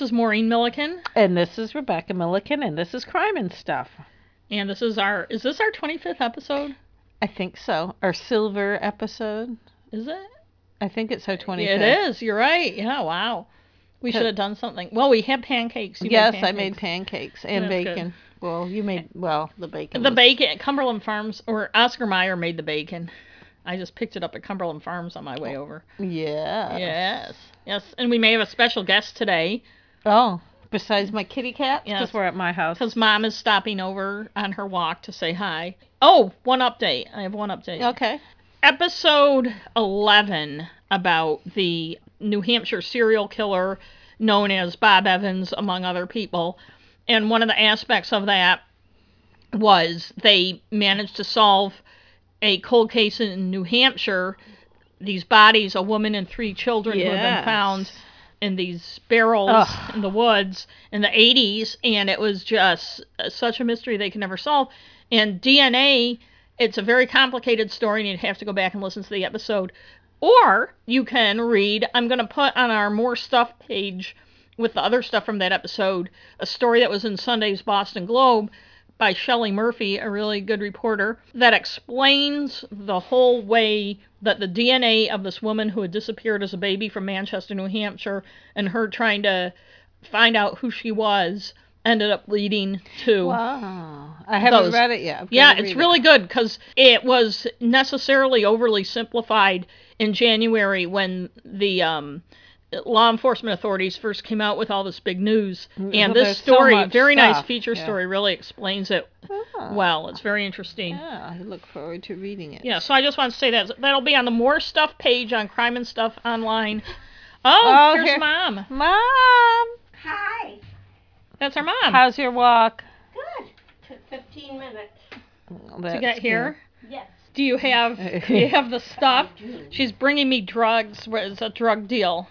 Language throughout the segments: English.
Hi, this is Maureen Milliken, And this is Rebecca Milliken, and this is Crime and Stuff. and this is our is this our 25th episode? I think so. Our silver episode. Is it? I think it's our 25th. It is. You're right. Yeah. Wow. We should have done something. Well, we had pancakes. You made yes, I made pancakes and That's good. bacon. Well, you made, well, the bacon. the was- bacon. Cumberland Farms or Oscar Mayer made the bacon. I just picked it up at Cumberland Farms on my way over. Yeah. Yes. Yes. And we may have a special guest today Oh, besides my kitty cats? Because we're at my house. because Mom is stopping over on her walk to say hi. Oh, one update. I have one update. Okay. episode 11 about the New Hampshire serial killer known as Bob Evans, among other people. And one of the aspects of that was they managed to solve a cold case in New Hampshire. These bodies, a woman and three children who had been found in these barrels Ugh. in the woods in the 80s, and it was just uh, such a mystery they could never solve. And DNA, it's a very complicated story, and you'd have to go back and listen to the episode. Or you can read, I'm going to put on our More Stuff page with the other stuff from that episode, a story that was in Sunday's Boston Globe by Shelley Murphy, a really good reporter, that explains the whole way that the DNA of this woman who had disappeared as a baby from Manchester, New Hampshire, and her trying to find out who she was ended up leading to. Wow. I haven't Those- read it yet. Yeah, it's really good because it was necessarily overly simplified in January when the um, law enforcement authorities first came out with all this big news. And well, this there's so story, much very nice feature yeah. story, really explains it Ah. well. It's very interesting. Yeah, I look forward to reading it. Yeah, so I just want to say that that'll be on the More Stuff page on Crime and Stuff online. Oh, Oh, here's here- mom. Mom, Hi. That's our mom. how's your walk? Good. Took 15 minutes. That's to get here. Yes. Do you have do you have the stuff? She's bringing me drugs. Where It's a drug deal.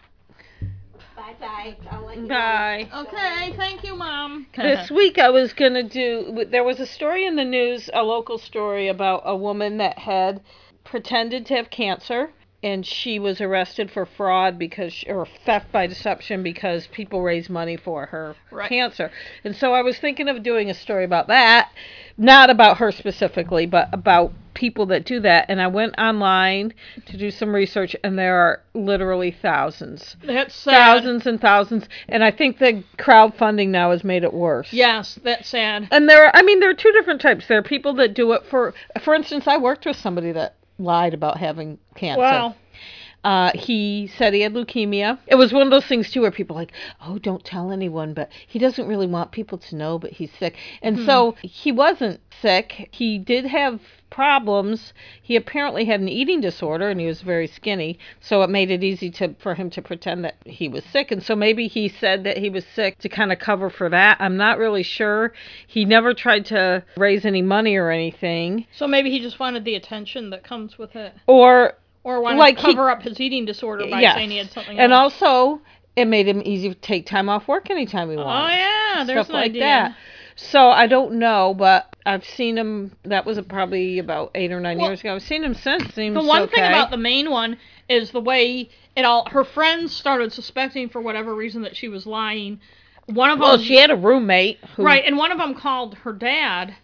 Bye bye. I'll let you good. Bye. Okay, thank you, mom. This week I was going to do, there was a story in the news, a local story about a woman that had pretended to have cancer and she was arrested for fraud because, she- or theft by deception because people raised money for her Right. cancer. And so I was thinking of doing a story about that, not about her specifically, but about people that do that. And I went online to do some research and there are literally thousands That's sad. thousands and thousands and i think the crowdfunding now has made it worse Yes, that's sad. and there are i mean there are two different types there are people that do it for for instance i worked with somebody that lied about having cancer. Uh, he said he had leukemia. It was one of those things too, where people are like, "Oh, don't tell anyone," but he doesn't really want people to know. But he's sick, and so he wasn't sick. He did have problems. He apparently had an eating disorder, and he was very skinny, so it made it easy to for him to pretend that he was sick. And so maybe he said that he was sick to kind of cover for that. I'm not really sure. He never tried to raise any money or anything, So maybe he just wanted the attention that comes with it, or or wanted Like to he- cover up his eating disorder by yes. saying he had something else? and else. also it made him easy to take time off work anytime he oh, wanted. oh yeah, there's stuff like idea. that. So I don't know, but I've seen him. That was probably about eight or nine Well, years ago. I've seen him since. Seems The one okay. thing about the main one is the way it all. Her friends started suspecting for whatever reason that she was lying. One of well, them, she had a roommate. Who, right, and one of them called her dad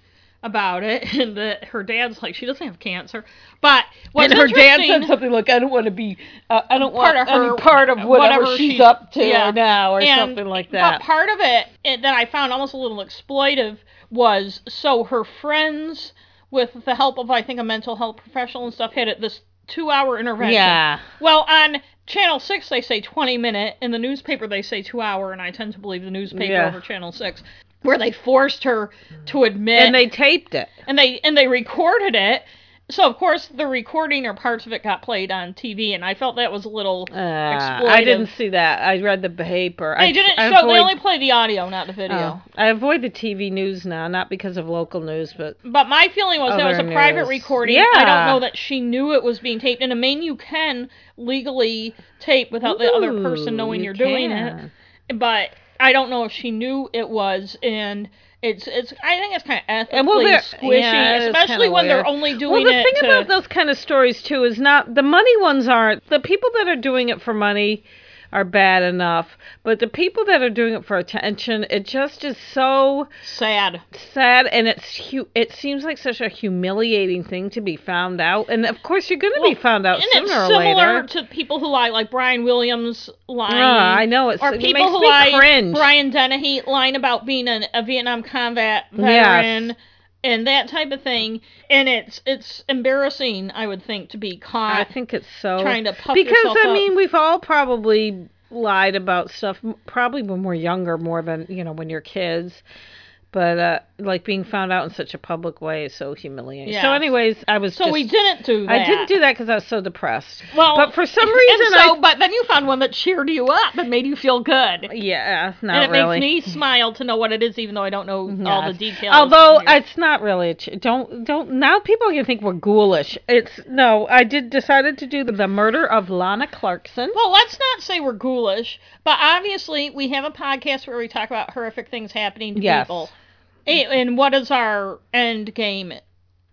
about it, and that her dad's like, she doesn't have cancer. But what's And her dad said something like, "I don't want to be. Uh, I don't Part want of her- any part of whatever, whatever she's, she's- up to yeah. now, or And- something like that." But part of it, it that I found almost a little exploitive was so her friends, with the help of I think a mental health professional and stuff, had it this two-hour intervention. yeah. Well, on Channel Six they say twenty minute, in the newspaper they say two hour, and I tend to believe the newspaper Yeah. over Channel Six, where they forced her to admit And they taped it. and they and they recorded it. So of course the recording or parts of it got played on TV, and I felt that was a little Uh, I didn't see that. I read the paper. They I, didn't I show. They only play the audio, not the video. Oh, I avoid the TV news now, not because of local news, but But my feeling was that was a Other private news. recording. I don't know that she knew it was being taped. And in Maine, you can legally tape without the other person knowing you you're doing it. But I don't know if she knew it was. And it's it's. I think it's kind of ethically And well, they're- squishy, yeah, especially when they're weird. only well, the thing to. about those kind of stories too is not the money ones aren't the people that are doing it for money are bad enough. But the people that are doing it for attention, it just is so Sad. sad and it's hu- it seems like such a humiliating thing to be found out. And of course you're going to be found out And sooner it's or similar later. to people who lie, like Brian Williams lying. Ah, I know, it's- or it people makes who lie. cringe. Brian Dennehy lying about being an, a Vietnam combat Yes. And that type of thing, and it's it's embarrassing. I would think to be caught. I think it's so trying to puff because I up. mean we've all probably lied about stuff probably when we're younger more than you know when you're kids but uh like being found out in such a public way is so humiliating so anyways i was so just, we didn't do that. i didn't do that because i was so depressed Well, but for some and reason so, I, but then you found one that cheered you up and made you feel good. yeah not and it really makes me smile to know what it is, even though I don't know all the details. Although it's not really, a ch- don't don't now people are gonna think we're ghoulish. It's no, I did decided to do the, the murder of Lana Clarkson. Well, let's not say we're ghoulish, but obviously we have a podcast where we talk about horrific things happening to Yes. people. And, and what is our end game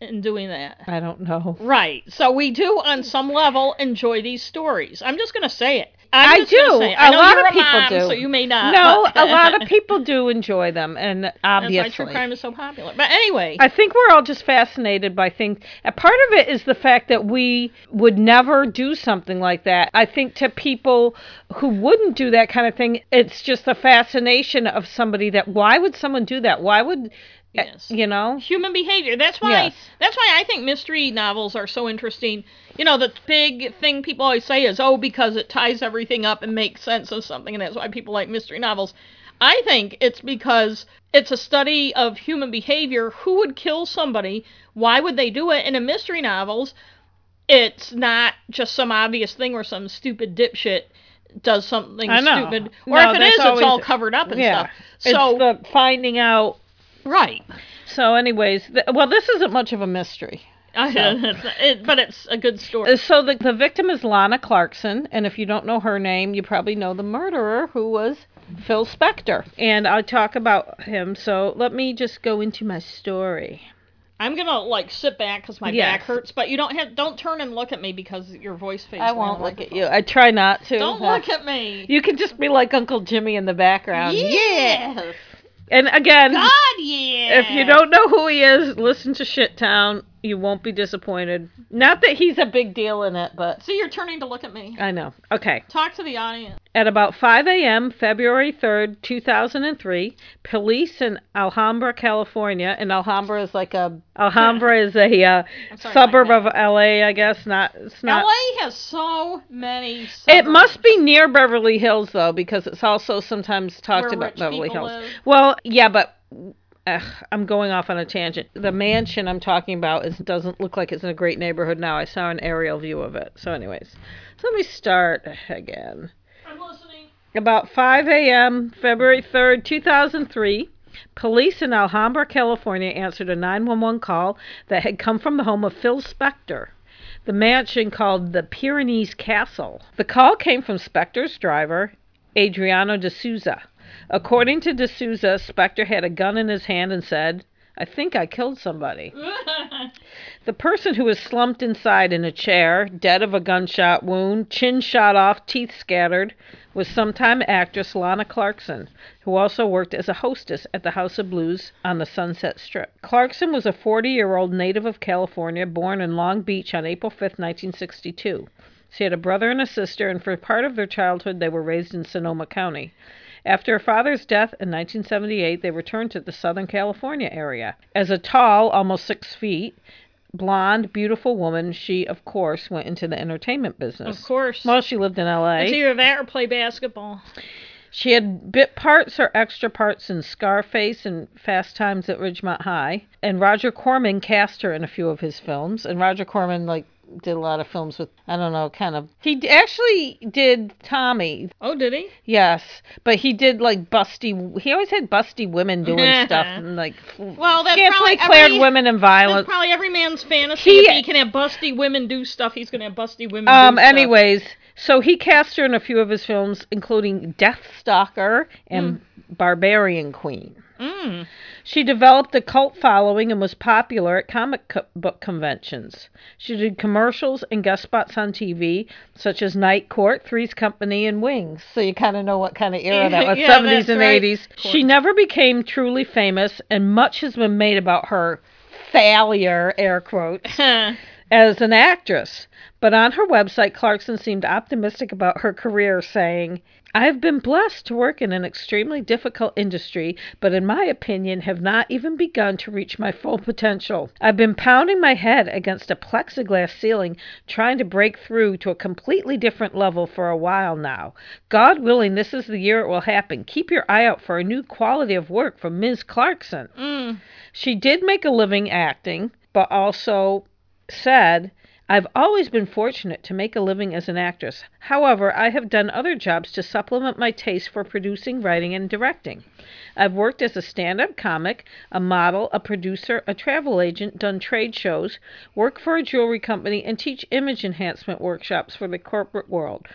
in doing that? I don't know. Right. So we do, on some level, enjoy these stories. I'm just going to say it. I do. say. A I know lot of people mom, do. So you may not. No, a lot of people do enjoy them, and That's why obviously. true crime is so popular. But anyway, I think we're all just fascinated by things. A part of it is the fact that we would never do something like that. I think to people who wouldn't do that kind of thing, it's just the fascination of somebody that why would someone do that? Why would Yes. you know? human behavior. That's why Yes. that's why I think mystery novels are so interesting. You know, the big thing people always say is, "Oh, because it ties everything up and makes sense of something," and that's why people like mystery novels. I think it's because it's a study of human behavior. Who would kill somebody? Why would they do it? And in mystery novels, it's not just some obvious thing where some stupid dipshit does something I know. stupid. Or No, if it is, is, it's all covered up and Yeah. stuff. So it's the finding out. right. So, anyways, th- well, this isn't much of a mystery. It's not- it- but it's a good story. Uh, So the the victim is Lana Clarkson, and if you don't know her name, you probably know the murderer, who was Phil Spector. And I'll talk about him. So let me just go into my story. I'm gonna like sit back because my Yes. back hurts, but you don't have don't turn and look at me because your voice fades. I won't look at you. I try not to. Don't look at me. You can just be like Uncle Jimmy in the background. Yes. And again, God, yeah. if you don't know who he is, listen to Shit Town. You won't be disappointed. Not that he's a big deal in it, but see, you're turning to look at me. I know. Okay. Talk to the audience. At about 5 a.m., February 3rd, 2003, police in Alhambra, California, and Alhambra is like a Alhambra is a uh, sorry, suburb of LA, I guess. Not it's not. LA has so many. It must be near Beverly Hills though, because it's also sometimes talked Where about Beverly Hills. live. Well, yeah, but. Ugh, I'm going off on a tangent. The mansion I'm talking about is doesn't look like it's in a great neighborhood now. I saw an aerial view of it. So, anyways, so let me start again. I'm listening. About 5 a.m., February 3rd, 2003, police in Alhambra, California answered a 911 call that had come from the home of Phil Spector, the mansion called the Pyrenees Castle. The call came from Spector's driver, Adriano de Souza. According to de Souza, Spector had a gun in his hand and said, I think I killed somebody. The person who was slumped inside in a chair, dead of a gunshot wound, chin shot off, teeth scattered, was sometime actress Lana Clarkson, who also worked as a hostess at the House of Blues on the Sunset Strip. Clarkson was a 40 year old native of California, born in Long Beach on April 5, 1962. She had a brother and a sister, and for part of their childhood, they were raised in Sonoma County. After her father's death in 1978, they returned to the Southern California area. As a tall, almost six feet, blonde, beautiful woman, she, of course, went into the entertainment business. Of course. Well, she lived in LA. it's either that or play basketball. She had bit parts or extra parts in Scarface and Fast Times at Ridgemont High. And Roger Corman cast her in a few of his films. And Roger Corman, like, did a lot of films with, I don't know, kind of. He actually did Tommy, Oh, did he? yes. But he did, like, busty. He always had busty women doing stuff. And, like, Well, that's scantily probably every- women and violence. probably every man's fantasy. He- if he can have busty women do stuff, he's gonna have busty women. Um. do stuff. Anyways, so he cast her in a few of his films, including Death Stalker and Hmm. Barbarian Queen. Mm. She developed a cult following and was popular at comic co- book conventions. She did commercials and guest spots on TV, such as Night Court, Three's Company, and Wings. So you kind of know what kind of era that was Yeah, 70s and right. 80s. She never became truly famous, and much has been made about her failure, air quotes, as an actress. But on her website, Clarkson seemed optimistic about her career, saying, I have been blessed to work in an extremely difficult industry, but in my opinion, have not even begun to reach my full potential. I've been pounding my head against a plexiglass ceiling, trying to break through to a completely different level for a while now. God willing, this is the year it will happen. Keep your eye out for a new quality of work from Ms. Clarkson. Mm. She did make a living acting, but also said, I've always been fortunate to make a living as an actress. However, I have done other jobs to supplement my taste for producing, writing, and directing. I've worked as a stand up comic, a model, a producer, a travel agent, done trade shows, worked for a jewelry company, and teach image enhancement workshops for the corporate world.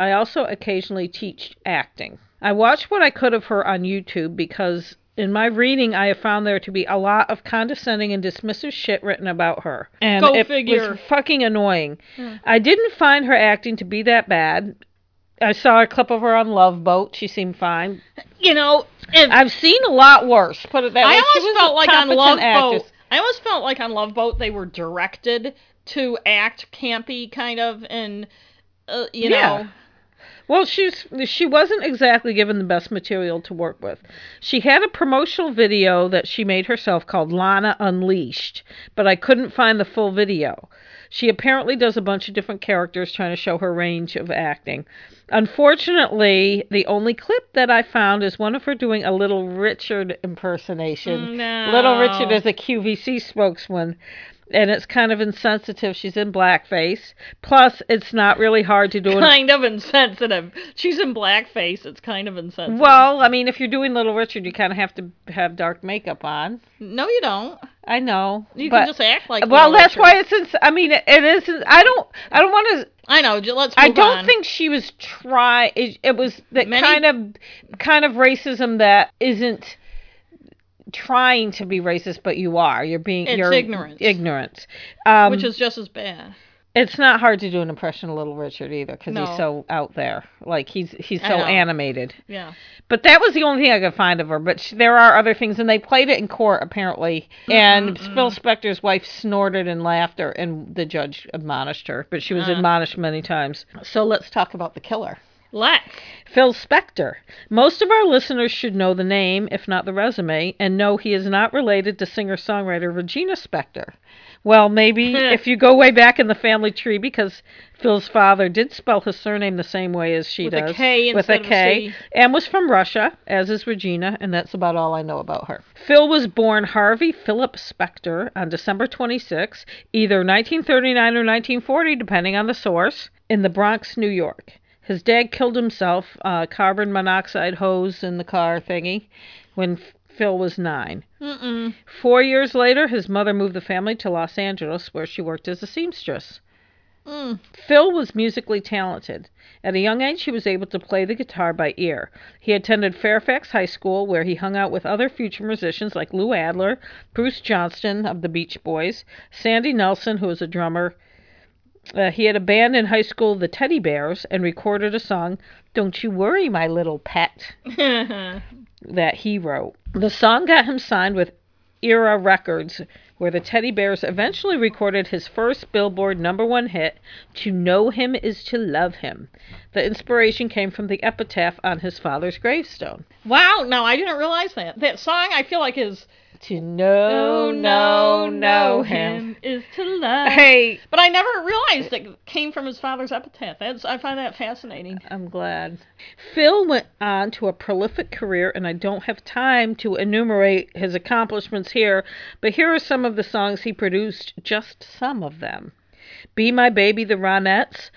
I also occasionally teach acting. I watched what I could of her on YouTube because in my reading, I have found there to be a lot of condescending and dismissive shit written about her. And Go it figure. was fucking annoying. I didn't find her acting to be that bad. I saw a clip of her on Love Boat. She seemed fine. You know, I've seen a lot worse. Put it that way. I almost felt like on Love actress. Boat. I almost felt like on Love Boat they were directed to act campy, kind of, and uh, you Yeah. know, Well, she's she wasn't exactly given the best material to work with. She had a promotional video that she made herself called Lana Unleashed, but I couldn't find the full video. She apparently does a bunch of different characters trying to show her range of acting. Unfortunately, the only clip that I found is one of her doing a Little Richard impersonation. Oh, no. Little Richard is a QVC spokesman. And it's kind of insensitive. She's in blackface. Plus, it's not really hard to do an kind of insensitive. She's in blackface. It's kind of insensitive. Well, I mean, if you're doing Little Richard, you kind of have to have dark makeup on. no, you don't. I know. You but, can just act like. Well, Little that's Richard. why it's. ins- I mean, it, it is. I don't. I don't want to. I know. Let's. I don't on. think she was trying. It, it was that Many- kind of, kind of racism that isn't trying to be racist, but you are. You're being. It's you're ignorance. Ignorant. Um, which is just as bad. it's not hard to do an impression of Little Richard either because No. he's so out there. Like he's he's so animated. Yeah. But that was the only thing I could find of her. But sh- there are other things, and they played it in court apparently. Mm-hmm, and mm-hmm. Phil Spector's wife snorted in laughter, and the judge admonished her. But she was uh-huh. admonished many times. So let's talk about the killer. Let's. Phil Spector. Most of our listeners should know the name, if not the resume, and know he is not related to singer songwriter Regina Spektor. Well, maybe if you go way back in the family tree, because Phil's father did spell his surname the same way as she With a does. K with a a K, C. and was from Russia, as is Regina, and that's about all I know about her. Phil was born Harvey Philip Spector on December 26, either 1939 or 1940, depending on the source, in the Bronx, New York. His dad killed himself, uh, carbon monoxide hose in the car thingy, when F- Phil was nine. Mm-mm. Four years later, his mother moved the family to Los Angeles, where she worked as a seamstress. Mm. Phil was musically talented. At a young age, he was able to play the guitar by ear. He attended Fairfax High School, where he hung out with other future musicians like Lou Adler, Bruce Johnston of the Beach Boys, Sandy Nelson, who was a drummer. Uh, he had a band in high school, the Teddy Bears, and recorded a song, Don't You Worry, My Little Pet, that he wrote. The song got him signed with Era Records, where the Teddy Bears eventually recorded his first Billboard number one hit, To Know Him Is to Love Him. The inspiration came from the epitaph on his father's gravestone. Wow. No, I didn't realize that. That song, I feel like is. To know, know, know him. is to love. Hey, But I never realized it came from his father's epitaph. That's I find that fascinating. I'm glad. Phil went on to a prolific career, and I don't have time to enumerate his accomplishments here, but here are some of the songs he produced, just some of them. Be My Baby, The Ronettes,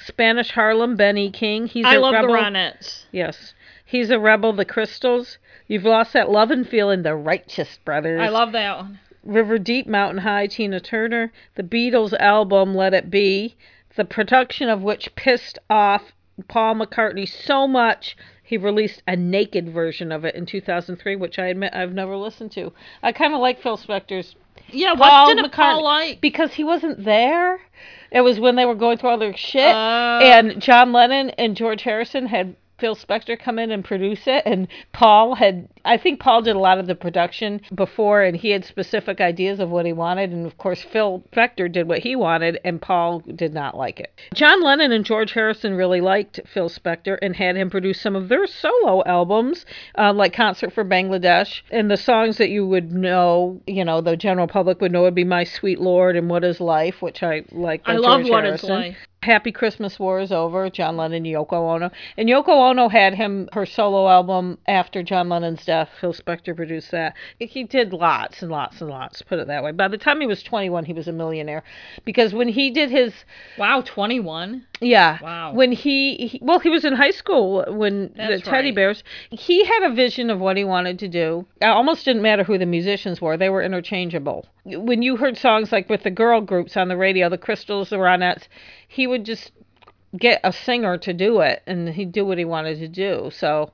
Spanish Harlem, Benny King. He's I a love rebel. the Ronettes. Yes. He's a rebel, The Crystals. You've lost that love and feeling, The Righteous Brothers. I love that one. River Deep, Mountain High, Tina Turner, the Beatles album Let It Be, the production of which pissed off Paul McCartney so much He released a naked version of it in 2003, which I admit I've never listened to. I kind of like Phil Spector's Yeah, Paul what did it Paul like? because he wasn't there. It was when they were going through all their shit, Oh. and John Lennon and George Harrison had Phil Spector come in and produce it, and Paul had. I think Paul did a lot of the production before, and he had specific ideas of what he wanted, and of course Phil Spector did what he wanted, and Paul did not like it. John Lennon and George Harrison really liked Phil Spector and had him produce some of their solo albums, uh, like Concert for Bangladesh, and the songs that you would know, you know, the general public would know would be My Sweet Lord and What Is Life, which I like. I love George What Is Harrison. Life. Happy Christmas War is over. John Lennon, Yoko Ono, and Yoko Ono had him her solo album after John Lennon's death. Phil Spector produced that. He did lots and lots and lots. Put it that way. By the time he was 21, he was a millionaire, because when he did his Wow, 21. yeah. Wow. When he, he well, he was in high school when That's the teddy right. bears. He had a vision of what he wanted to do. It almost didn't matter who the musicians were; they were interchangeable. When you heard songs like with the girl groups on the radio, the Crystals, the Ronettes, he would just get a singer to do it, and he'd do what he wanted to do. So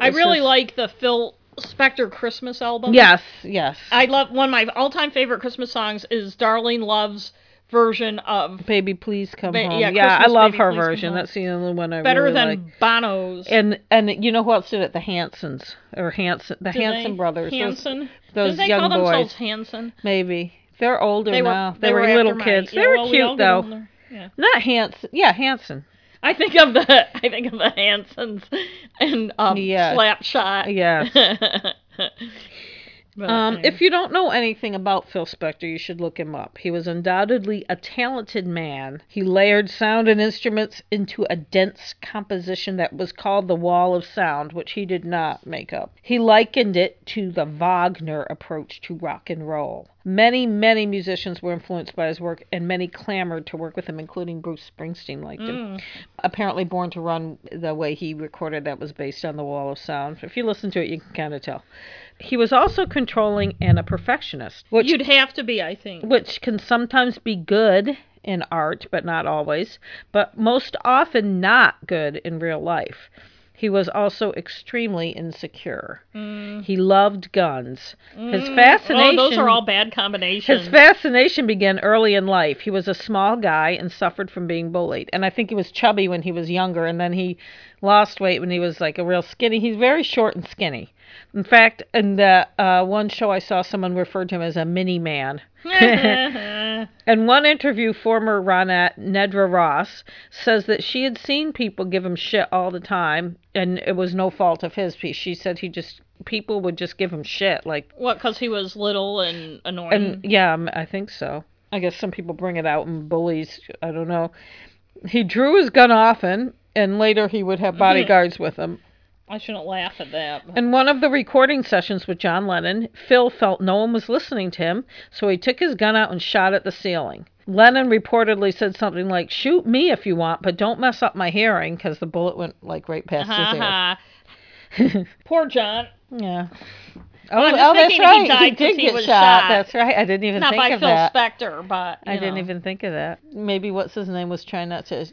I really his- like the Phil Spector Christmas album. Yes, yes. I love one of my all-time favorite Christmas songs is Darlene Love's version of Baby, please come Ba- home. yeah, Yeah, I love Baby, her Please version. That's the only one I Better really than like. Bono's. And and you know who else did it? The Hansons or Hanson, the Do they? Hanson brothers. Hanson. those Did they young call themselves boys. Hanson? Maybe they're older They were. now. They, They, were, after little my- kids. yeah, they were cute get though. Yeah. Not Hanson. Yeah, Hanson. I think of the I think of the Hansons and um, Yes. Slapshot. Yes. But, Um, anyway. if you don't know anything about Phil Spector, you should look him up. He was undoubtedly a talented man. He layered sound and instruments into a dense composition that was called the Wall of Sound, which he did not make up. He likened it to the Wagner approach to rock and roll. Many, many musicians were influenced by his work, and many clamored to work with him, including Bruce Springsteen liked him. Mm. Apparently, Born to Run, the way he recorded that was based on the Wall of Sound. If you listen to it, you can kind of tell. He was also controlling and a perfectionist, which you'd have to be, I think. which can sometimes be good in art, but not always, but most often not good in real life. He was also extremely insecure. Mm. He loved guns. His mm. fascination Oh, those are all bad combinations. his fascination began early in life. He was a small guy and suffered from being bullied. And I think he was chubby when he was younger, and then he lost weight when he was like a real skinny. He's very short and skinny. In fact, in the uh, one show I saw, someone referred to him as a mini man. In one interview, former Ronette Nedra Ross says that she had seen people give him shit all the time, and it was no fault of his. She said he just people would just give him shit, like what? Because he was little and annoying. and yeah, um, I think so. I guess some people bring it out in bullies. I don't know. He drew his gun often, and later he would have bodyguards with him. I shouldn't laugh at that. In one of the recording sessions with John Lennon, Phil felt no one was listening to him, so he took his gun out and shot at the ceiling. Lennon reportedly said something like, "Shoot me if you want, but don't mess up my hearing," because the bullet went like right past his ear. Poor John. Yeah. Oh, oh, that's he right. died 'cause did he get was shot. shot. That's right. I didn't even Not think by of Phil that. Spector, but I you didn't even think of that. Maybe what's his name was trying not to.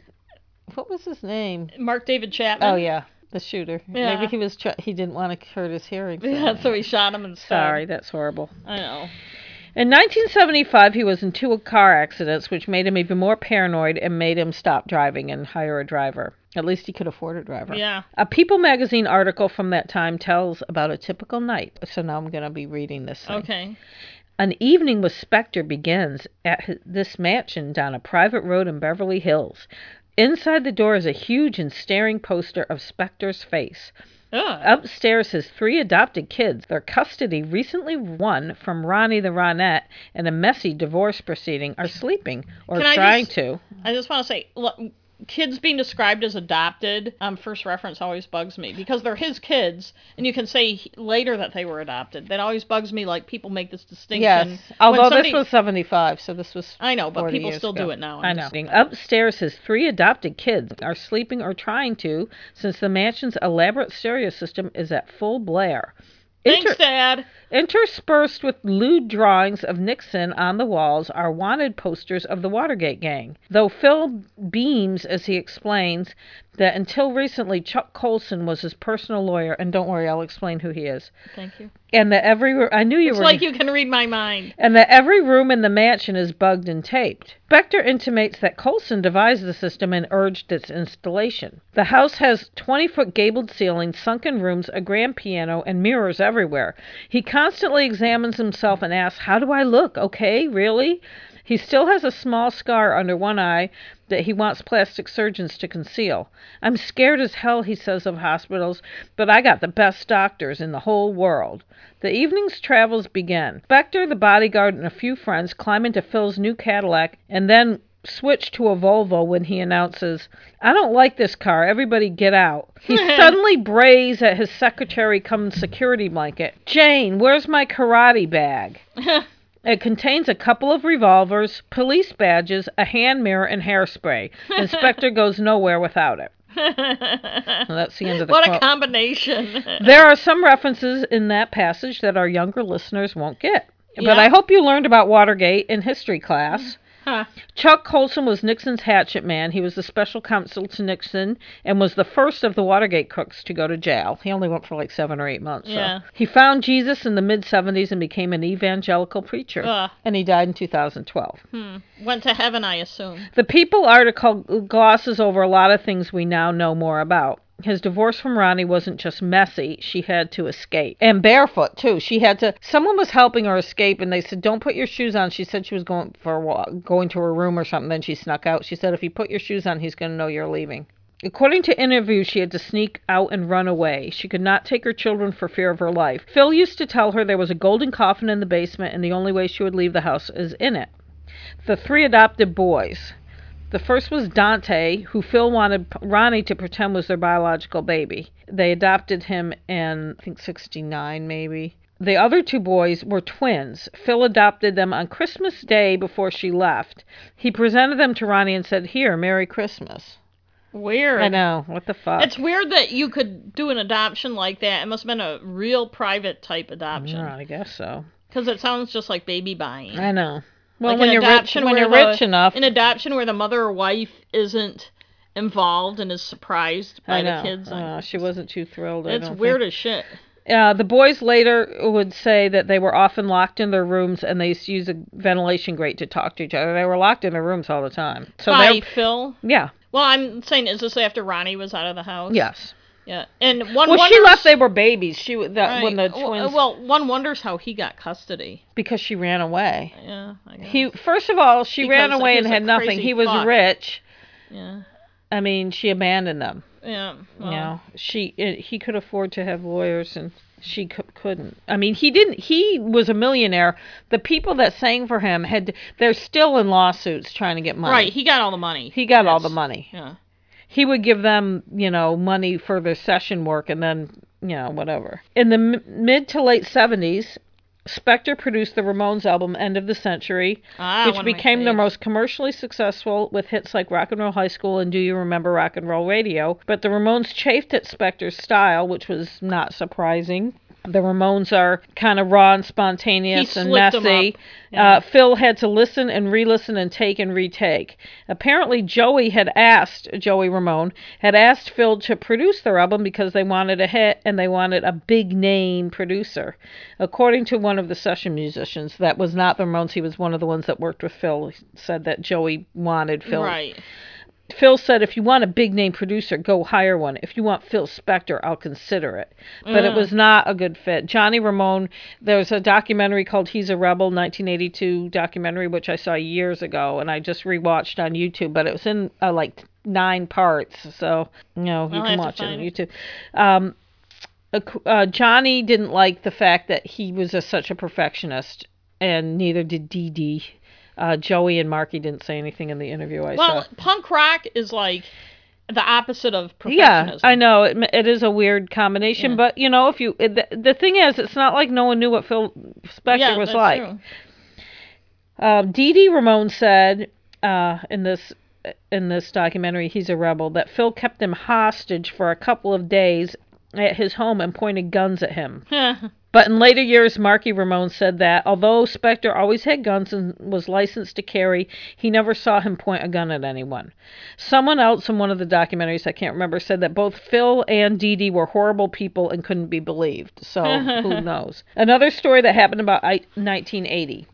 What was his name? Mark David Chapman. Oh yeah, the shooter. Yeah. Maybe he was. Try- he didn't want to hurt his hearing. so- Yeah, so he shot him instead. Sorry, that's horrible. I know. In 1975, he was in two car accidents, which made him even more paranoid and made him stop driving and hire a driver. At least he could afford a driver. Yeah. A People magazine article from that time tells about a typical night. So now I'm going to be reading this. Thing. Okay. An evening with Spector begins at this mansion down a private road in Beverly Hills. Inside the door is a huge and staring poster of Spector's face. Ugh. Upstairs, his three adopted kids, their custody recently won from Ronnie the Ronette in a messy divorce proceeding, are sleeping or Can I trying just- to. I just want to say, look, kids being described as adopted, um, first reference always bugs me because they're his kids, and you can say he- later that they were adopted. That always bugs me. Like people make this distinction. Yes, when although somebody- this was 75, so this was. I know, but 40 people years still ago. do it now. I I'm know. just- Upstairs, his three adopted kids are sleeping or trying to, since the mansion's elaborate stereo system is at full blare. Thanks, Inter- Dad. Interspersed with lewd drawings of Nixon on the walls are wanted posters of the Watergate gang. Though Phil beams as he explains, that until recently Chuck Colson was his personal lawyer, and don't worry, I'll explain who he is. Thank you. And that every I knew you It's were like you can read my mind. and that every room in the mansion is bugged and taped. Spector intimates that Colson devised the system and urged its installation. The house has 20 foot gabled ceilings, sunken rooms, a grand piano, and mirrors everywhere. He constantly examines himself and asks, How do I look? Okay, really? He still has a small scar under one eye that he wants plastic surgeons to conceal. I'm scared as hell, he says, of hospitals, but I got the best doctors in the whole world. The evening's travels begin. Spector, the bodyguard, and a few friends climb into Phil's new Cadillac and then switch to a Volvo when he announces, I don't like this car. Everybody get out. He suddenly brays at his secretary come security blanket. Jane, where's my karate bag? It contains a couple of revolvers, police badges, a hand mirror, and hairspray. Inspector goes nowhere without it. And that's the end of the What a combination. There are some references in that passage that our younger listeners won't get. But Yeah. I hope you learned about Watergate in history class. Huh. Chuck Colson was Nixon's hatchet man. He was the special counsel to Nixon and was the first of the Watergate crooks to go to jail. He only went for like seven or eight months. so. Yeah. He found Jesus in the mid 70s and became an evangelical preacher. Ugh. And he died in 2012. Hmm. Went to heaven, I assume. The People article glosses over a lot of things we now know more about. His divorce from Ronnie wasn't just messy, she had to escape. And barefoot, too. She had to, someone was helping her escape, and they said, Don't put your shoes on. She said she was going for a walk, going to her room or something. Then she snuck out. She said, If you put your shoes on, he's going to know you're leaving. According to interviews, she had to sneak out and run away. She could not take her children for fear of her life. Phil used to tell her there was a golden coffin in the basement, and the only way she would leave the house is in it. The three adopted boys. The first was Dante, who Phil wanted Ronnie to pretend was their biological baby. They adopted him in, I think, 69 maybe. The other two boys were twins. Phil adopted them on Christmas Day before she left. He presented them to Ronnie and said, Here, Merry Christmas. Weird. I know. What the fuck? It's weird that you could do an adoption like that. It must have been a real private type adoption. Yeah, I guess so. Because it sounds just like baby buying. I know. Well, Like when an you're rich, adoption when where you're the- rich enough, An adoption where the mother or wife isn't involved and is surprised by know. the kids. Uh, she wasn't too thrilled. It's weird think. as shit. Uh, the boys later would say that they were often locked in their rooms and they used to use a ventilation grate to talk to each other. They were locked in their rooms all the time. So by Phil. yeah, Well, I'm saying, is this after Ronnie was out of the house? yes. Yeah. And one Well, she left. They were babies. She that Right. when the twins Well, one wonders how he got custody. because she ran away. Yeah. I guess. He first of all she ran away and had nothing. He was fuck. rich. Yeah. I mean, she abandoned them. Yeah. Well, you know, she it, he could afford to have lawyers and she c- couldn't. I mean, he didn't. He was a millionaire. The people that sang for him had. They're still in lawsuits trying to get money. Right. He got all the money. He got all the money. Yeah. He would give them, you know, money for their session work and then, you know, whatever. In the m- mid to late 70s, Spector produced the Ramones album End of the Century, Ah, which one of my became their most commercially successful with hits like Rock and Roll High School and Do You Remember Rock and Roll Radio. But the Ramones chafed at Spector's style, which was not surprising. The Ramones are kind of raw and spontaneous and messy. Yeah. Uh, Phil had to listen and re-listen and take and retake. Apparently, Joey had asked Joey Ramone had asked Phil to produce their album because they wanted a hit and they wanted a big name producer. According to one of the session musicians, that was not the Ramones. He was one of the ones that worked with Phil. He said that Joey wanted Phil. Right. Phil said, if you want a big name producer, go hire one. If you want Phil Spector, I'll consider it. But it was not a good fit. Johnny Ramone, there's a documentary called He's a Rebel, 1982 documentary, which I saw years ago, and I just rewatched on YouTube, but it was in uh, like nine parts. So, you know, you I'll can watch it on. YouTube. Um, uh, uh, Johnny didn't like the fact that he was a, such a perfectionist, and neither did Dee Dee. Uh, Joey and Marky didn't say anything in the interview I Well, saw. punk rock is like the opposite of Yeah. I know it, it is a weird combination, Yeah. but you know, if you the, the thing is, it's not like no one knew what Phil Spector Yeah, was that's like. true. Um, Dee Dee Ramone said uh, in this in this documentary, he's a rebel, that Phil kept him hostage for a couple of days at his home and pointed guns at him. But in later years, Marky Ramone said that although Spector always had guns and was licensed to carry, he never saw him point a gun at anyone. Someone else in one of the documentaries, I can't remember, said that both Phil and Dee Dee were horrible people and couldn't be believed. So who knows? Another story that happened about 1980.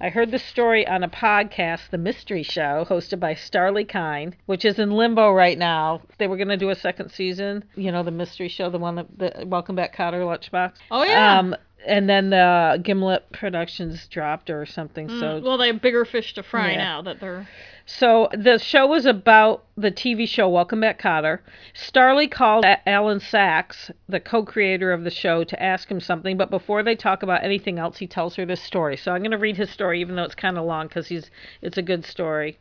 I heard the story on a podcast, The Mystery Show, hosted by Starlee Kine, which is in limbo right now. They were going to do a second season. You know, The Mystery Show, the one that, the Welcome Back Kotter Lunchbox. Oh, yeah. Um, and then the Gimlet Productions dropped or something. So mm, well, they have bigger fish to fry Yeah. now that they're. so the show was about the TV show Welcome Back Kotter. Starlee called Alan Sachs, the co-creator of the show, to ask him something. But before they talk about anything else, he tells her this story. So I'm going to read his story, even though it's kind of long, because he's it's a good story.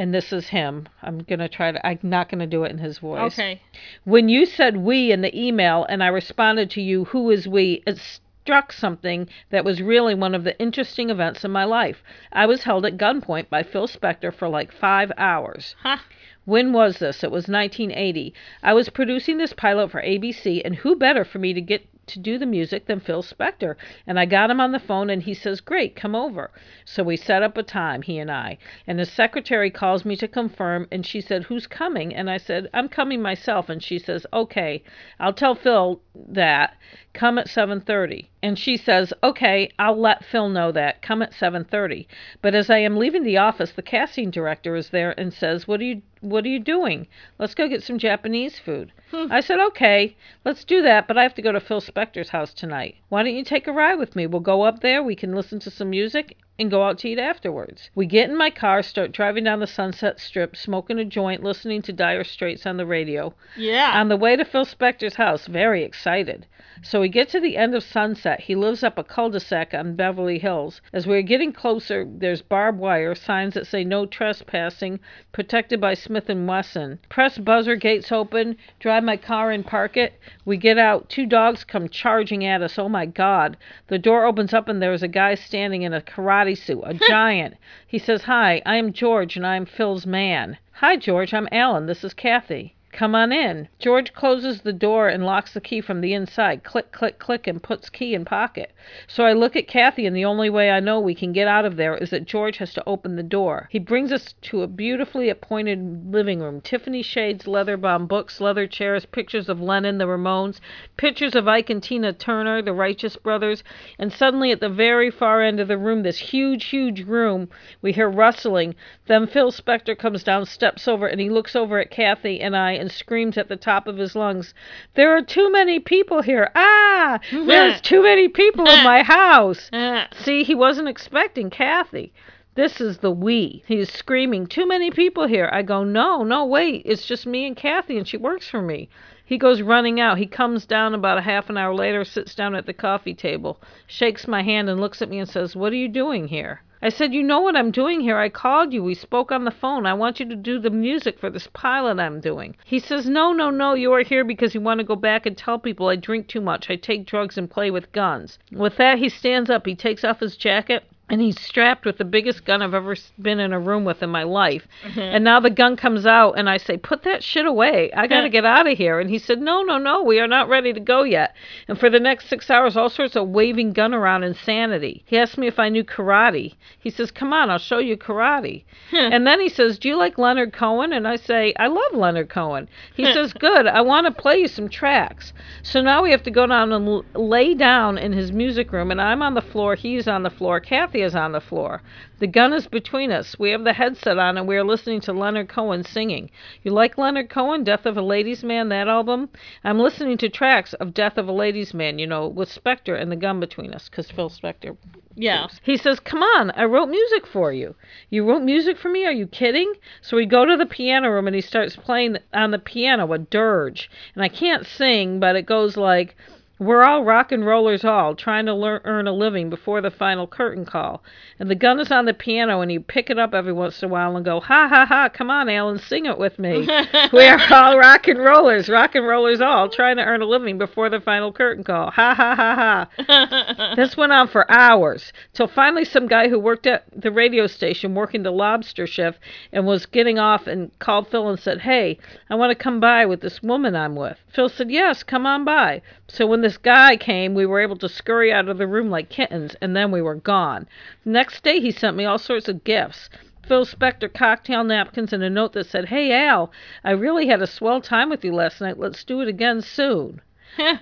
And this is him. I'm going to try to. I'm not going to do it in his voice. Okay. When you said we in the email and I responded to you, who is we? It struck something that was really one of the interesting events in my life. I was held at gunpoint by Phil Spector for like five hours. Huh. When was this? It was 1980. I was producing this pilot for ABC, and who better for me to get to do the music than Phil Spector? And I got him on the phone, and he says, Great, come over. So we set up a time, he and I. And his secretary calls me to confirm, and she said, Who's coming? And I said, I'm coming myself. And she says, Okay, I'll tell Phil that. Come at 7:30. And she says, "Okay, I'll let Phil know that. Come at 7:30." But as I am leaving the office, the casting director is there and says, "What are you what are you doing? Let's go get some Japanese food." Hmm. I said, "Okay, let's do that, but I have to go to Phil Spector's house tonight. Why don't you take a ride with me? We'll go up there, we can listen to some music and go out to eat afterwards." We get in my car, start driving down the Sunset Strip, smoking a joint, listening to Dire Straits on the radio. Yeah. On the way to Phil Spector's house, very excited. So we get to the end of Sunset. He lives up a cul-de-sac on Beverly Hills. As we're getting closer, there's barbed wire, signs that say no trespassing, protected by Smith and Wesson. Press buzzer, gates open, drive my car and park it. We get out. Two dogs come charging at us. Oh my God. The door opens up and there's a guy standing in a karate suit, a giant. He says, Hi, I am George and I am Phil's man. Hi, George. I'm Alan. This is Kathy. Come on in. George closes the door and locks the key from the inside. Click, click, click, and puts key in pocket. So I look at Kathy, and the only way I know we can get out of there is that George has to open the door. He brings us to a beautifully appointed living room. Tiffany shades, leather bound books, leather chairs, pictures of Lennon, the Ramones, pictures of Ike and Tina Turner, the Righteous Brothers, and suddenly at the very far end of the room, this huge, huge room, we hear rustling. Then Phil Spector comes down, steps over, and he looks over at Kathy and I and screams at the top of his lungs, There are too many people here. Ah! There's too many people in my house. Uh, See, he wasn't expecting Kathy. This is the we. He's screaming, Too many people here. I go, No, no, wait. It's just me and Kathy, and she works for me. He goes running out. He comes down about a half an hour later, sits down at the coffee table, shakes my hand, and looks at me and says, What are you doing here? I said, You know what I'm doing here. I called you. We spoke on the phone. I want you to do the music for this pilot I'm doing. He says, No, no, no. You are here because you want to go back and tell people I drink too much. I take drugs and play with guns. With that, he stands up. He takes off his jacket. And he's strapped with the biggest gun I've ever been in a room with in my life. Mm-hmm. And now the gun comes out, and I say, Put that shit away. I got to get out of here. And he said, No, no, no. We are not ready to go yet. And for the next six hours, all sorts of waving gun around insanity. He asked me if I knew karate. He says, Come on, I'll show you karate. and then he says, Do you like Leonard Cohen? And I say, I love Leonard Cohen. He says, Good. I want to play you some tracks. So now we have to go down and l- lay down in his music room, and I'm on the floor. He's on the floor. Kathy is on the floor. The gun is between us. We have the headset on, and we are listening to Leonard Cohen singing. You like Leonard Cohen, Death of a Ladies Man, that album? I'm listening to tracks of Death of a Ladies Man, you know, with Spector and the gun between us, because Phil Spector yeah. he says, Come on, I wrote music for you. You wrote music for me? Are you kidding? So we go to the piano room and he starts playing on the piano a dirge. And I can't sing, but it goes like, We're all rock and rollers, all trying to learn, earn a living before the final curtain call. And the gun is on the piano, and you pick it up every once in a while and go, Ha ha ha, come on, Alan, sing it with me. we are all rock and rollers, rock and rollers, all trying to earn a living before the final curtain call. Ha ha ha ha. This went on for hours till finally some guy who worked at the radio station working the lobster shift and was getting off and called Phil and said, Hey, I want to come by with this woman I'm with. Phil said, Yes, come on by. So when this guy came, we were able to scurry out of the room like kittens, and then we were gone. The next day, he sent me all sorts of gifts. Phil Spector cocktail napkins and a note that said, Hey Al, I really had a swell time with you last night. Let's do it again soon.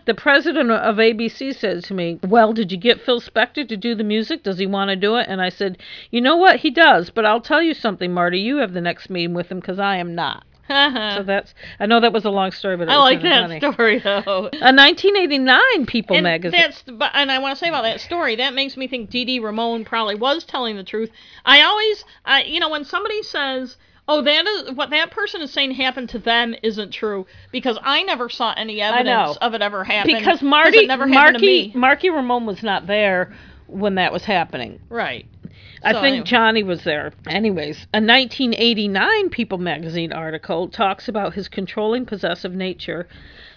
the president of ABC said to me, Well, did you get Phil Spector to do the music? Does he want to do it? And I said, You know what? He does, but I'll tell you something, Marty. You have the next meeting with him because I am not. Uh-huh. So that's, I know that was a long story, but I like that funny. story though. A 1989 People and magazine. that's but and I want to say about that story that makes me think Dee Dee Ramone probably was telling the truth. I always, I you know, when somebody says, "Oh, that is what that person is saying happened to them," isn't true because I never saw any evidence of it ever happening. because Marty, never Marky. Marky Ramone was not there when that was happening. right. I So think anyway. Johnny was there. Anyways, a 1989 People magazine article talks about his controlling, possessive nature.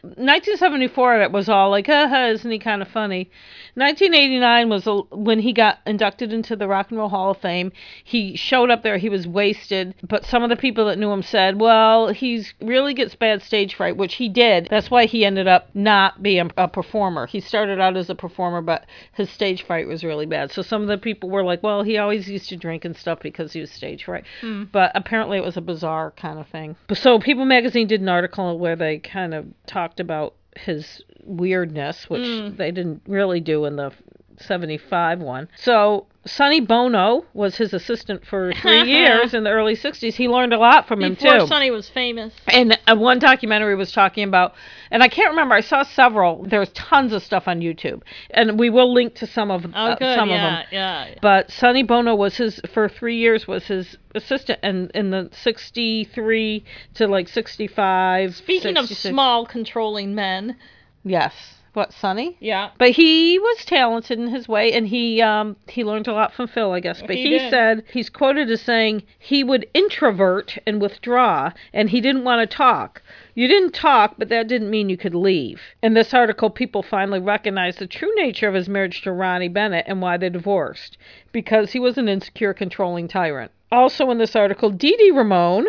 1974, it was all like, haha, isn't he kind of funny? 1989 was a, when he got inducted into the Rock and Roll Hall of Fame. He showed up there, he was wasted, but some of the people that knew him said, well, he really gets bad stage fright, which he did. That's why he ended up not being a performer. He started out as a performer, but his stage fright was really bad. So some of the people were like, well, he always used to drink and stuff because he was stage fright. Hmm. But apparently it was a bizarre kind of thing. So People magazine did an article where they kind of talked about his weirdness, which mm. they didn't really do in the 75 one. So Sonny Bono was his assistant for three years in the early 60s. He learned a lot from him Before too. Sonny was famous. And uh, one documentary was talking about, and I can't remember. I saw several. There's tons of stuff on YouTube, and we will link to some of Oh, uh, good. some yeah, of them. yeah. yeah. But Sonny Bono was his for three years was his assistant, and in the 63 to like 65. Speaking of small controlling men, yes, what Sonny? yeah. But he was talented in his way, and he um, he learned a lot from Phil, I guess. But He he, said he's quoted as saying he would introvert and withdraw, and he didn't want to talk. You didn't talk, but that didn't mean you could leave. In this article, people finally recognized the true nature of his marriage to Ronnie Bennett and why they divorced, because he was an insecure, controlling tyrant. Also in this article, Dee Ramone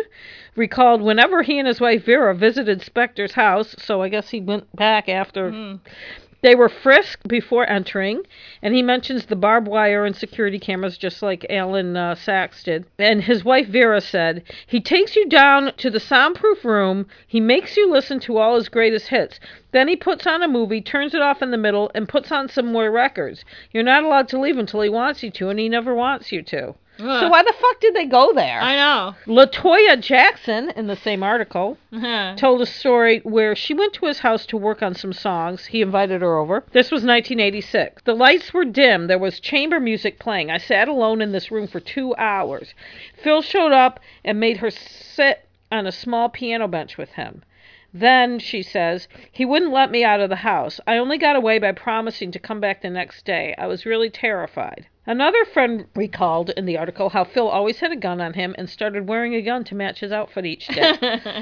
recalled whenever he and his wife Vera visited Spector's house, so I guess he went back after they were frisked before entering, and he mentions the barbed wire and security cameras just like Alan uh, Sacks did. And his wife Vera said, He takes you down to the soundproof room, he makes you listen to all his greatest hits. Then he puts on a movie, turns it off in the middle, and puts on some more records. You're not allowed to leave until he wants you to, and he never wants you to. So why the fuck did they go there? I know. Latoya Jackson, in the same article, Uh-huh. told a story where she went to his house to work on some songs. He invited her over. This was 1986. The lights were dim. There was chamber music playing. I sat alone in this room for two hours. Phil showed up and made her sit on a small piano bench with him. Then, she says, he wouldn't let me out of the house. I only got away by promising to come back the next day. I was really terrified. Another friend recalled in the article how Phil always had a gun on him and started wearing a gun to match his outfit each day.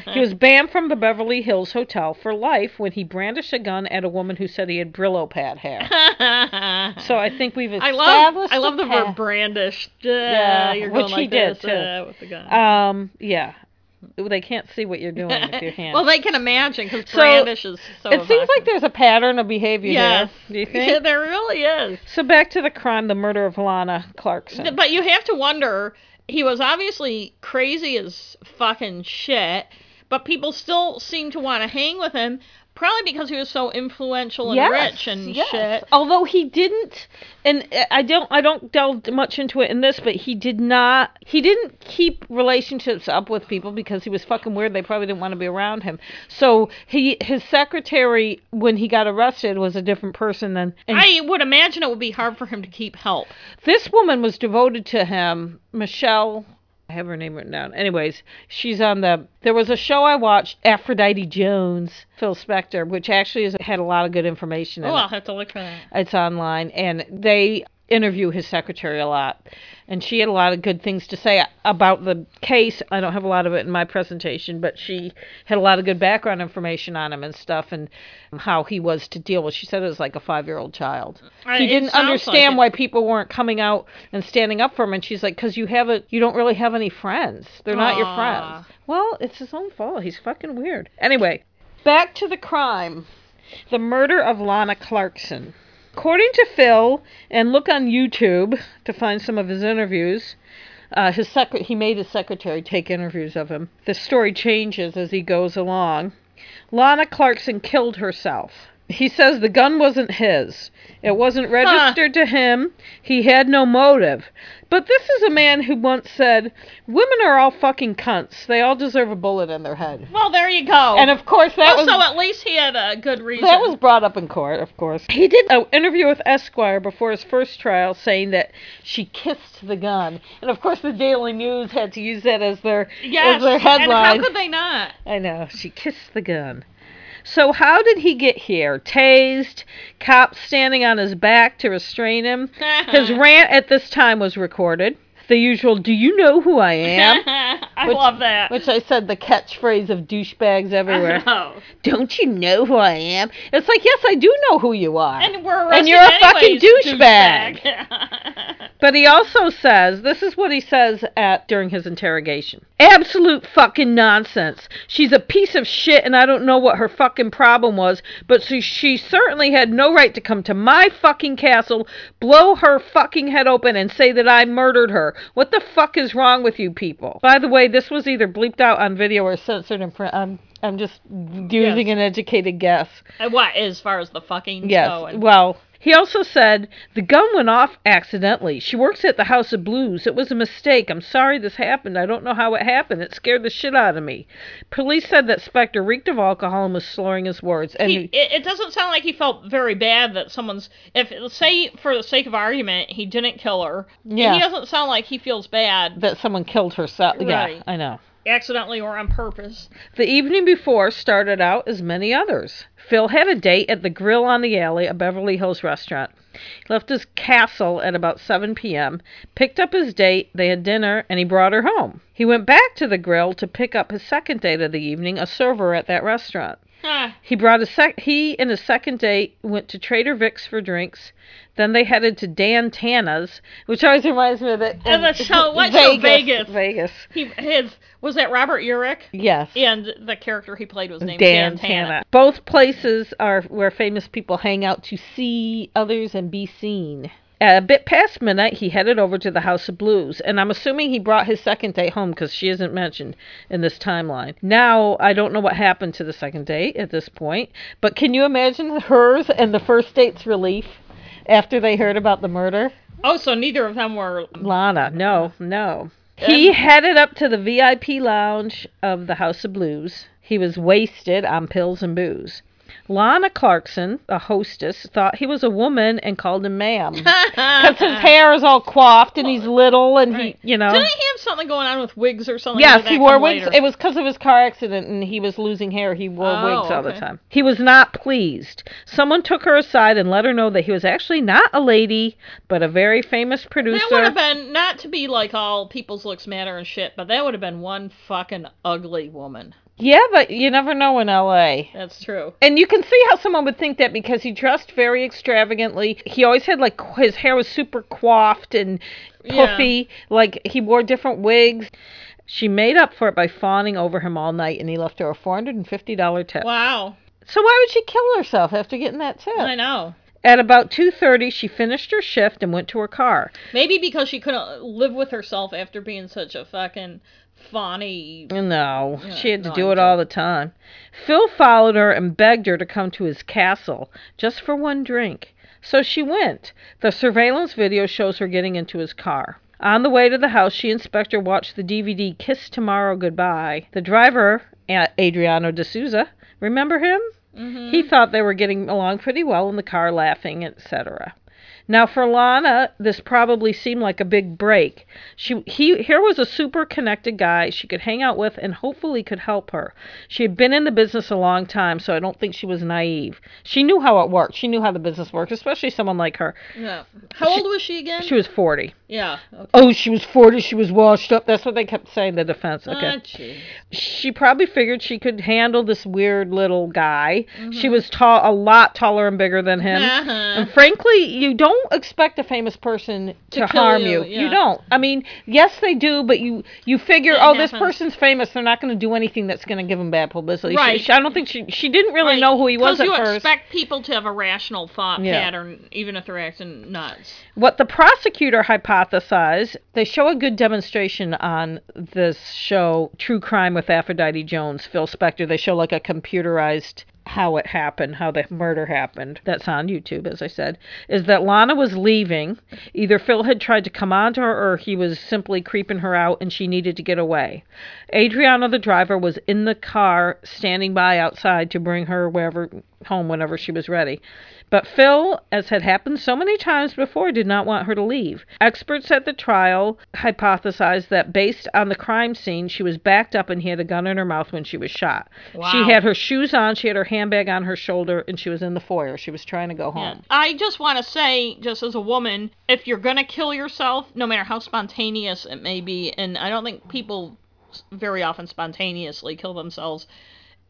he was banned from the Beverly Hills Hotel for life when he brandished a gun at a woman who said he had Brillo pad hair. So I think we've I love I love the path. verb brandish. Yeah, which going he did, this, too. uh, with the gun. Um, yeah. They can't see what you're doing with your hand. well, they can imagine because So, brandish is so. it seems like there's a pattern of behavior yes, here. Do you Yeah, there really is. So back to the crime, the murder of Lana Clarkson. But you have to wonder. He was obviously crazy as fucking shit, but people still seem to want to hang with him. Probably because he was so influential and rich and yes. shit. Although he didn't, and I don't, I don't delve much into it in this, but he did not, he didn't keep relationships up with people because he was fucking weird. They probably didn't want to be around him. So he, his secretary, when he got arrested, was a different person than. I would imagine it would be hard for him to keep help. this woman was devoted to him, Michelle. I have her name written down. Anyways, she's on the. There was a show I watched, Aphrodite Jones, Phil Spector, which actually has had a lot of good information Oh, it. I'll have to look for that. It's online, and they interview his secretary a lot. And she had a lot of good things to say about the case. I don't have a lot of it in my presentation, but she had a lot of good background information on him and stuff and how he was to deal with. She said it was like a five year old child. He didn't understand like why people weren't coming out and standing up for him. And she's like, because you have a, you don't really have any friends. They're not your friends. Well, it's his own fault. He's fucking weird. Anyway, back to the crime. The murder of Lana Clarkson. According to Phil, and look on YouTube to find some of his interviews. Uh, his sec- he made his secretary take interviews of him. The story changes as he goes along. Lana Clarkson killed herself. He says the gun wasn't his. It wasn't registered to him. He had no motive. But this is a man who once said, "Women are all fucking cunts. They all deserve a bullet in their head." Well, there you go. And of course that also, was at least he had a good reason. that was brought up in court, of course. He did an interview with Esquire before his first trial saying that she kissed the gun. And of course the Daily News had to use that as their yes. as their headline. And how could they not? I know. She kissed the gun. So how did he get here? Tased, cops standing on his back to restrain him. His rant at this time was recorded. The usual, do you know who I am? I Which- love that. Which I said the catchphrase of douchebags everywhere. Don't you know who I am? It's like, yes, I do know who you are. And we're And you're a fucking douchebag. douchebag. But he also says, this is what he says at during his interrogation. Absolute fucking nonsense. She's a piece of shit and I don't know what her fucking problem was, but she, she certainly had no right to come to my fucking castle, blow her fucking head open and say that I murdered her. What the fuck is wrong with you people? By the way, this was either bleeped out on video or censored in print. I'm, I'm just using Yes. an educated guess. Uh, what, as far as the fucking Yes. going? Well, he also said the gun went off accidentally. She works at the House of Blues. It was a mistake. I'm sorry this happened. I don't know how it happened. It scared the shit out of me. Police said that Spector reeked of alcohol and was slurring his words. And he, it, it doesn't sound like he felt very bad that someone's if say for the sake of argument he didn't kill her Yeah. he doesn't sound like he feels bad that someone killed herself. Yeah, I know. Accidentally or on purpose The evening before started out as many others. Phil had a date at the Grill on the Alley, a Beverly Hills restaurant. He left his castle at about 7 p.m., picked up his date, they had dinner, and he brought her home. He went back to the Grill to pick up his second date of the evening, a server at that restaurant. Huh. He brought a sec- he and his second date went to Trader Vic's for drinks. Then they headed to Dan Tana's, which always reminds me of the, And the show- what show? Vegas. Vegas. he his was that Robert Urich Yes. and the character he played was named Dan Dan, Tana. Tana. Both places are where famous people hang out to see others and be seen. At a bit past midnight, he headed over to the House of Blues, and I'm assuming he brought his second date home because she isn't mentioned in this timeline. Now, I don't know what happened to the second date at this point, but can you imagine hers and the first date's relief after they heard about the murder? Oh, so neither of them were Lana, no, no. He headed up to the VIP lounge of the House of Blues. He was wasted on pills and booze. Lana Clarkson, the hostess, thought he was a woman and called him ma'am. Because his hair is all coiffed and he's little and Right. he, you know. Didn't he have something going on with wigs or something? Yes, he wore wigs. later? It was because of his car accident and he was losing hair. He wore Oh, wigs all the time. He was not pleased. Someone took her aside and let her know that he was actually not a lady, but a very famous producer. That would have been not to be like all people's looks matter and shit, but that would have been one fucking ugly woman. Yeah, but you never know in LA. That's true. And you can see how someone would think that because he dressed very extravagantly. He always had like his hair was super coiffed and Yeah. puffy. Like he wore different wigs. She made up for it by fawning over him all night, and he left her a four hundred and fifty dollar tip. Wow. So why would she kill herself after getting that tip? I know. At about two thirty, she finished her shift and went to her car. Maybe because she couldn't live with herself after being such a fucking fawny. No, Yeah, she had to do it all the time. Phil followed her and begged her to come to his castle just for one drink. So she went. The surveillance video shows her getting into his car. On the way to the house, she and Spector watched the DVD Kiss Tomorrow Goodbye. The driver, Adriano D'Souza, remember him? Mm-hmm. He thought they were getting along pretty well in the car, laughing, etc. Now, for Lana, this probably seemed like a big break. She, he, here was a super connected guy she could hang out with and hopefully could help her. She had been in the business a long time, so I don't think she was naive. She knew how it worked. She knew how the business worked, especially someone like her. Yeah. How old was she again? She was 40. yeah. Okay. Oh, she was 40. She was washed up. That's what they kept saying, the defense. Okay. Ah, gee. she probably figured she could handle this weird little guy. She was tall, a lot taller and bigger than him. Uh-huh. And frankly, you don't don't expect a famous person to, To harm you, you. yeah. You don't. I mean, yes, they do, but you you figure, It oh, this person's famous. They're not going to do anything that's going to give them bad publicity. She- Right. She, I don't think she she didn't really Right. know who he was at you first. expect people to have a rational thought Yeah. pattern, even if they're acting nuts. What the prosecutor hypothesized, they show a good demonstration on this show, True Crime with Aphrodite Jones, Phil Spector. They show like a computerized how it happened, how the murder happened. That's on YouTube, as I said. Is that Lana was leaving. Either Phil had tried to come on to her or he was simply creeping her out and she needed to get away. Adriana, the driver, was in the car standing by outside to bring her wherever home whenever she was ready. But Phil, as had happened so many times before, did not want her to leave. Experts at the trial hypothesized that based on the crime scene, she was backed up and he had a gun in her mouth when she was shot. Wow. She had her shoes on, she had her handbag on her shoulder, and she was in the foyer. She was trying to go Yeah. home. I just want to say, just as a woman, if you're gonna kill yourself, no matter how spontaneous it may be, and I don't think people very often spontaneously kill themselves,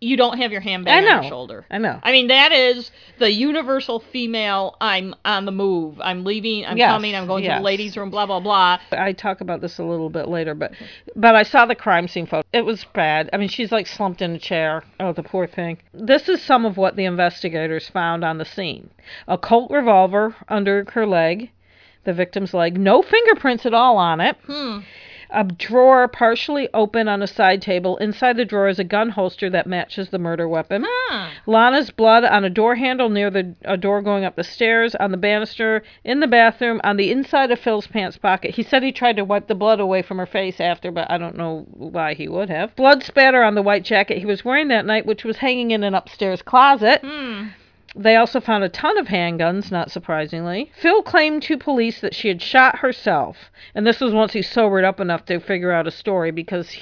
you don't have your handbag on your shoulder. I know. I mean, that is the universal female. I'm on the move. I'm leaving. I'm Yes, coming. I'm going to the ladies' room. Blah blah blah. I talk about this a little bit later, but but I saw the crime scene photo. It was bad. I mean, she's like slumped in a chair. Oh, the poor thing. This is some of what the investigators found on the scene: a Colt revolver under her leg, the victim's leg, no fingerprints at all on it. Hmm. A drawer partially open on a side table. Inside the drawer is a gun holster that matches the murder weapon. Huh. Lana's blood on a door handle near the a door going up the stairs, on the banister, in the bathroom, on the inside of Phil's pants pocket. He said he tried to wipe the blood away from her face after, but I don't know why he would have. Blood spatter on the white jacket he was wearing that night, which was hanging in an upstairs closet. Hmm. They also found a ton of handguns, not surprisingly. Phil claimed to police that she had shot herself, and this was once he sobered up enough to figure out a story because he,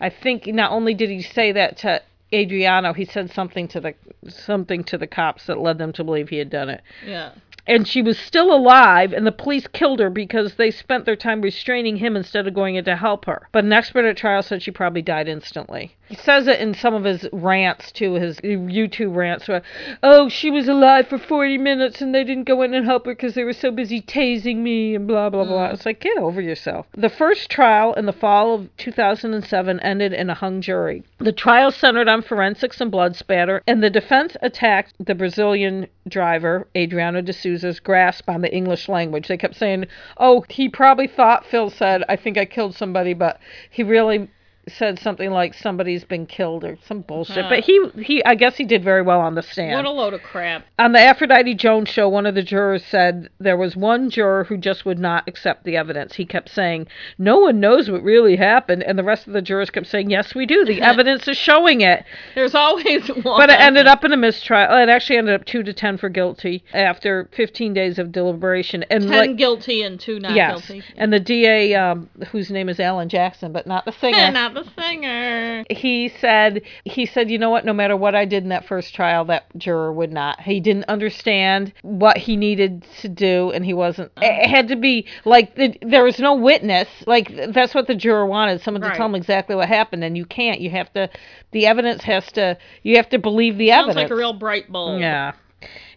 I think not only did he say that to Adriano, he said something to the something to the cops that led them to believe he had done it. Yeah. And she was still alive, and the police killed her because they spent their time restraining him instead of going in to help her. But an expert at trial said she probably died instantly. He says it in some of his rants too, his YouTube rants. Where, oh, she was alive for 40 minutes and they didn't go in and help her because they were so busy tasing me and blah blah blah. Mm. It's like get over yourself. The first trial in the fall of 2007 ended in a hung jury. The trial centered on forensics and blood spatter, and the defense attacked the Brazilian driver Adriano de Souza's grasp on the English language. They kept saying, "Oh, he probably thought Phil said I think I killed somebody, but he really." Said something like somebody's been killed or some bullshit. Huh. But he he I guess he did very well on the stand. What a load of crap. On the Aphrodite Jones show, one of the jurors said there was one juror who just would not accept the evidence. He kept saying, "No one knows what really happened," and the rest of the jurors kept saying, "Yes, we do. The evidence is showing it." There's always one. But it ended up in a mistrial. It actually ended up two to ten for guilty after 15 days of deliberation. And ten like, guilty and two not yes, guilty. and the DA, um, whose name is Alan Jackson, but not the singer. not the singer. he said he said you know what no matter what i did in that first trial that juror would not he didn't understand what he needed to do and he wasn't it oh. had to be like the, there was no witness like that's what the juror wanted someone to tell him exactly what happened and you can't you have to the evidence has to you have to believe the evidence. Sounds evidence like a real bright bulb. yeah.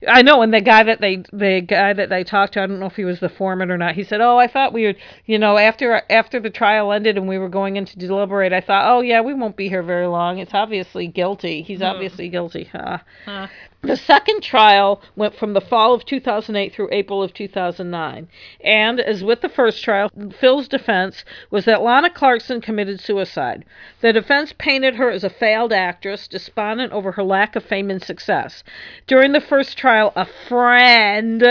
I know, and the guy that they the guy that they talked to, I don't know if he was the foreman or not. He said, "Oh, I thought we were, you know, after after the trial ended and we were going in to deliberate, I thought, oh yeah, we won't be here very long. It's obviously guilty. He's hmm. obviously guilty." Huh. Huh. The second trial went from the fall of 2008 through April of 2009. And as with the first trial, Phil's defense was that Lana Clarkson committed suicide. The defense painted her as a failed actress, despondent over her lack of fame and success. During the first trial, a friend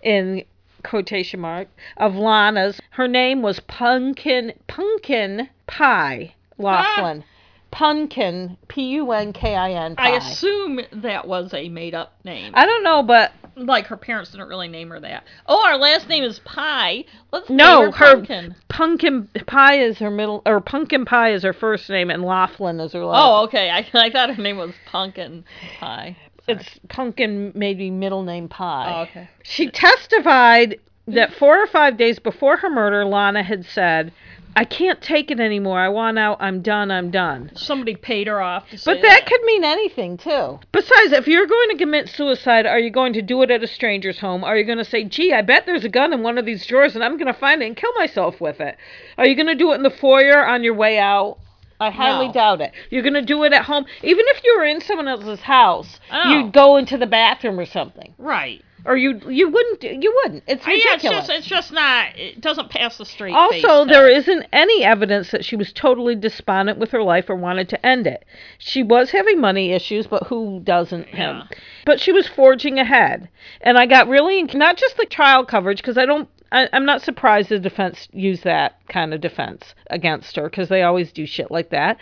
in quotation mark of Lana's, her name was Pumpkin Pumpkin Pie Laughlin. Ah! Punkin, P U N K I N. I assume that was a made up name. I don't know, but like her parents didn't really name her that. Oh, our last name is Pie. Let's no, her, her pumpkin. pumpkin pie is her middle, or pumpkin pie is her first name, and Laughlin is her last. Oh, okay. I, I thought her name was Pumpkin Pie. Sorry. it's pumpkin, maybe middle name pie. Oh, okay. She testified that four or five days before her murder, Lana had said, I can't take it anymore. I want out. I'm done. I'm done. Somebody paid her off to say But that could mean anything too. Besides, if you're going to commit suicide, are you going to do it at a stranger's home? Are you going to say, "Gee, I bet there's a gun in one of these drawers, and I'm going to find it and kill myself with it"? Are you going to do it in the foyer on your way out? I highly No. doubt it. You're going to do it at home, even if you were in someone else's house. Oh. You'd go into the bathroom or something, right. Or you you wouldn't. You wouldn't. It's Uh, Yeah, it's just it's just not. It doesn't pass the straight. Also, face there isn't any evidence that she was totally despondent with her life or wanted to end it. She was having money issues, but who doesn't have? But she was forging ahead. And I got really, not just the trial coverage, because I don't, I, I'm not surprised the defense used that kind of defense against her, because they always do shit like that.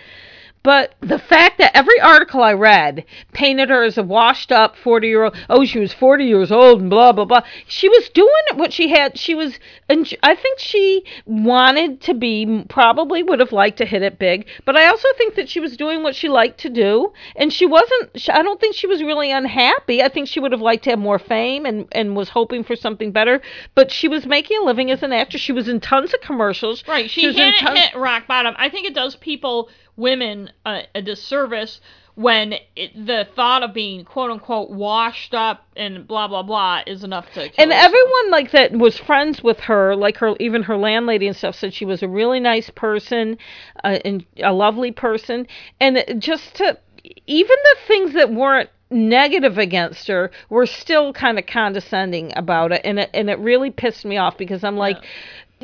But the fact that every article I read painted her as a washed up 40 year old, oh, she was 40 years old and blah, blah, blah. She was doing what she had. She was, and I think she wanted to be, probably would have liked to hit it big. But I also think that she was doing what she liked to do. And she wasn't, she- I don't think she was really unhappy. I think she would have liked to have more fame and, and was hoping for something better. But she was making a living as an actress. She was in tons of commercials. Right. She, was in hadn't tons- hit rock bottom. I think it does people, women, uh, a disservice when it, the thought of being quote unquote washed up and blah blah blah is enough to. And yourself. everyone like that was friends with her like her even her landlady and stuff said she was a really nice person uh, and a lovely person and just to even the things that weren't negative against her were still kind of condescending about it and it and it really pissed me off because I'm like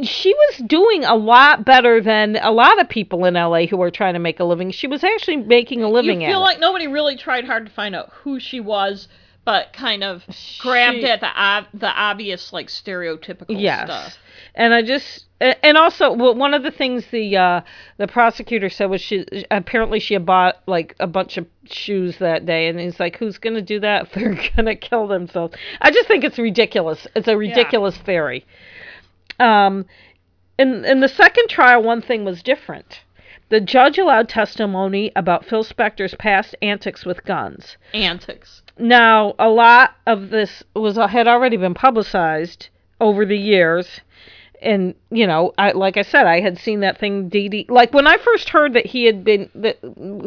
she was doing a lot better than a lot of people in LA who are trying to make a living. She was actually making a living you feel it. like nobody really tried hard to find out who she was, but kind of grabbed at the ob- the obvious like stereotypical yes stuff. and i just and also well, one of the things the uh the prosecutor said was she apparently she had bought like a bunch of shoes that day and he's like who's gonna do that if they're gonna kill themselves i just think it's ridiculous it's a ridiculous theory um in in the second trial one thing was different the judge allowed testimony about phil spector's past antics with guns Antics. now, a lot of this was had already been publicized over the years, and you know, I like I said, I had seen that thing. Dee, like when I first heard that he had been that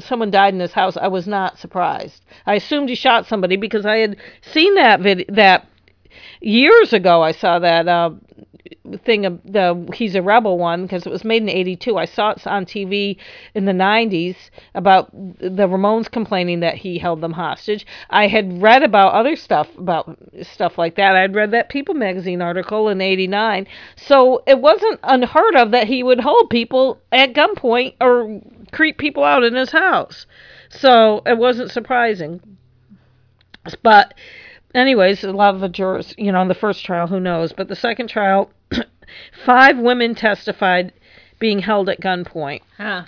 someone died in his house, I was not surprised. I assumed he shot somebody because I had seen that vid that years ago. I saw that uh, thing of the he's a rebel one because it was made in 82 i saw it on tv in the 90s about the ramones complaining that he held them hostage. I had read about other stuff about stuff like that. I'd read that people magazine article in 89 so it wasn't unheard of that he would hold people at gunpoint or creep people out in his house. So it wasn't surprising. But anyways, a lot of the jurors, you know, in the first trial, who knows? But the second trial, five women testified being held at gunpoint Huh.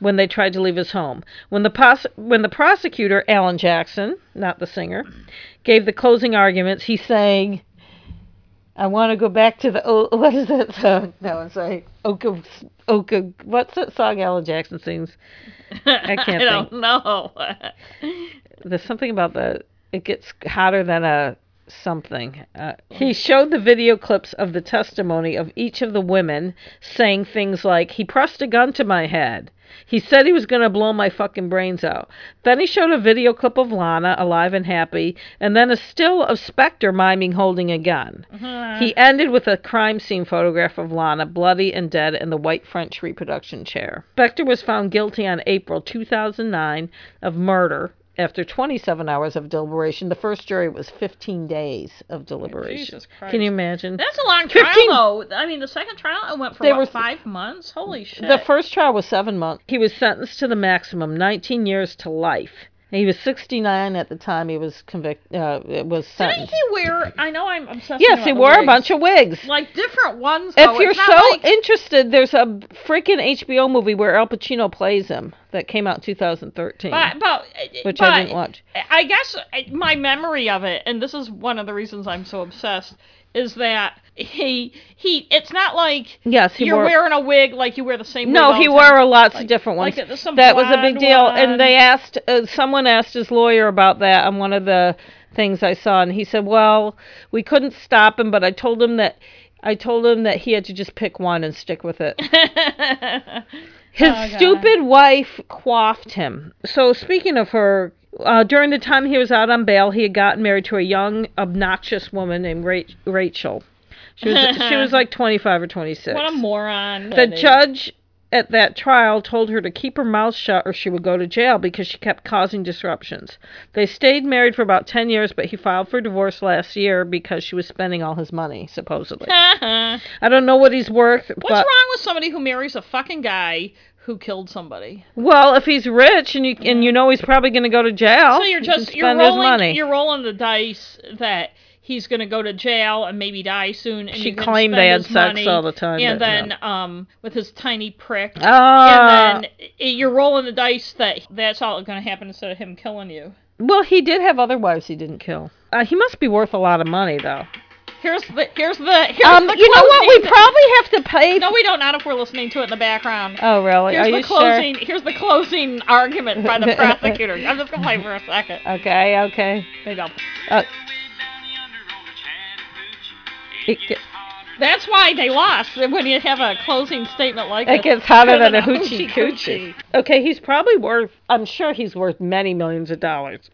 when they tried to leave his home. When the pos- when the prosecutor, Alan Jackson, not the singer, gave the closing arguments, he sang, "I want to go back to the oh, what is that song? No, it's like Oka Oka. What's that song Alan Jackson sings? I can't I don't think. know. There's something about the it gets hotter than a something. Uh, he showed the video clips of the testimony of each of the women saying things like, "He pressed a gun to my head." He said he was going to blow my fucking brains out. Then he showed a video clip of Lana, alive and happy, and then a still of Spector miming holding a gun. He ended with a crime scene photograph of Lana, bloody and dead, in the white French reproduction chair. Spector was found guilty on April 2009 of murder after 27 hours of deliberation. The first jury was 15 days of deliberation. Jesus Christ. Can you imagine? That's a long trial, 15 though. I mean, the second trial it went for They what, were- five months. Holy shit! The first trial was seven months. He was sentenced to the maximum, 19 years to life. He was 69 at the time he was convicted. Uh, was Didn't sentenced. he wear? I know I'm obsessed. Yes, he wore a bunch of wigs. like different ones. If you're so like- interested, there's a freaking HBO movie where Al Pacino plays him that came out in 2013, But, but, which but I didn't watch. I guess uh, my memory of it, and this is one of the reasons I'm so obsessed, is that he he. It's not like Yes, he you're wore. wearing a wig like you wear the same. no, he wore a lots Like- of different ones. like, that was a big deal, one. and they asked. Uh, someone asked his lawyer about that on one of the things I saw, and he said, "Well, we couldn't stop him, but I told him that." I told him that he had to just pick one and stick with it. His Oh, stupid wife quaffed him. So, speaking of her, uh, during the time he was out on bail, he had gotten married to a young, obnoxious woman named Ra- Rachel. She was she was like 25 or 26. What a moron. The judge at that trial told her to keep her mouth shut or she would go to jail because she kept causing disruptions. They stayed married for about 10 years, but he filed for divorce last year because she was spending all his money, supposedly. I don't know what he's worth, but wrong with somebody who marries a fucking guy who killed somebody? well, if he's rich and you and you know he's probably going to go to jail, So you're just you're spend his rolling you're rolling the dice that he's going to go to jail and maybe die soon. And She claimed they had sex money, all the time, and then no. um with his tiny prick. Ah, and then you're rolling the dice that that's all going to happen instead of him killing you. well, he did have other wives he didn't kill. Uh, he must be worth a lot of money, though. Here's the here's the here's Um, the you know what? We probably have to pay. No, we don't. Not if we're listening to it in the background. oh, really? Here's Are the you closing. Here's the closing argument by the prosecutor. I'm just gonna play for a second. Okay, okay. Maybe I'll. Uh, it, ge- That's why they lost. When you have a closing statement like it gets hotter than a Than a hoochie hoochie coochie. Okay, he's probably worth. I'm sure he's worth many millions of dollars.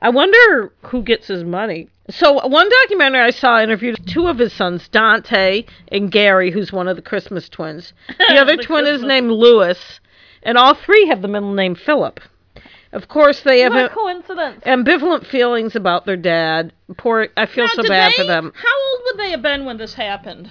I wonder who gets his money. So one documentary I saw interviewed two of his sons, Dante and Gary, who's one of the Christmas twins. The other The twin is named Lewis, and all three have the middle name Philip. Of course, they have a coincidence. ambivalent feelings about their dad. Poor, I feel Now, so bad they- for them. How old would they have been when this happened?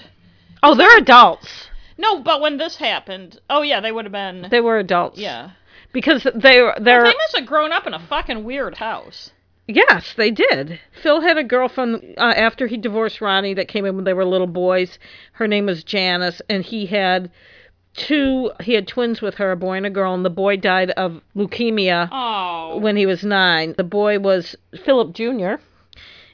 Oh, they're adults. No, but when this happened, oh yeah, they would have been. They were adults. yeah, because they they're they must have grown up in a fucking weird house. Yes, they did. Phil had a girlfriend uh, after he divorced Ronnie that came in when they were little boys. Her name was Janice, and he had two. He had twins with her, a boy and a girl, and the boy died of leukemia Oh, when he was nine. The boy was Philip Jr.,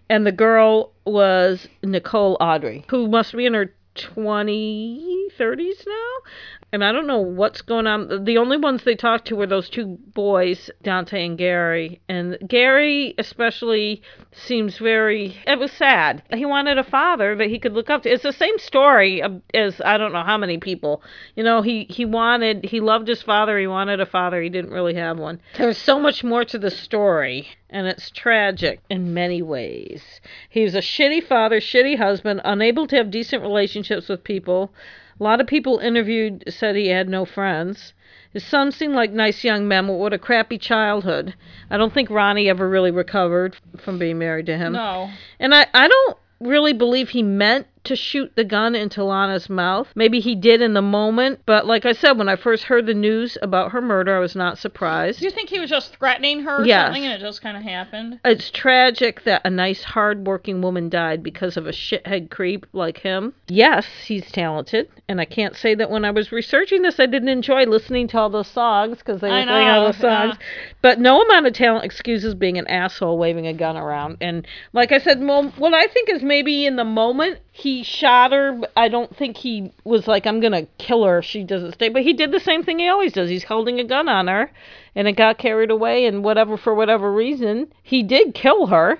and the girl was Nicole Audrey, who must be in her 20, 30s now. And I don't know what's going on. The only ones they talked to were those two boys, Dante and Gary. And Gary, especially, seems very. It was sad. He wanted a father that he could look up to. It's the same story as I don't know how many people. You know, he, he wanted, he loved his father. He wanted a father. He didn't really have one. There's so much more to the story and it's tragic in many ways. He was a shitty father, shitty husband, unable to have decent relationships with people. A lot of people interviewed said he had no friends. His sons seemed like nice young men, but what a crappy childhood. I don't think Ronnie ever really recovered from being married to him. no. And I, I don't really believe he meant to shoot the gun into Lana's mouth. Maybe he did in the moment, but like I said, when I first heard the news about her murder, I was not surprised. Do you think he was just threatening her or Yes. something, and it just kind of happened? It's tragic that a nice, hard-working woman died because of a shithead creep like him. Yes, he's talented, and I can't say that when I was researching this, I didn't enjoy listening to all those songs because they were playing all those songs. But no amount of talent excuses being an asshole waving a gun around. And like I said, what I think is maybe in the moment he shot her. I don't think he was like, "I'm gonna kill her if she doesn't stay." But he did the same thing he always does. He's holding a gun on her, and it got carried away, and whatever for whatever reason, he did kill her.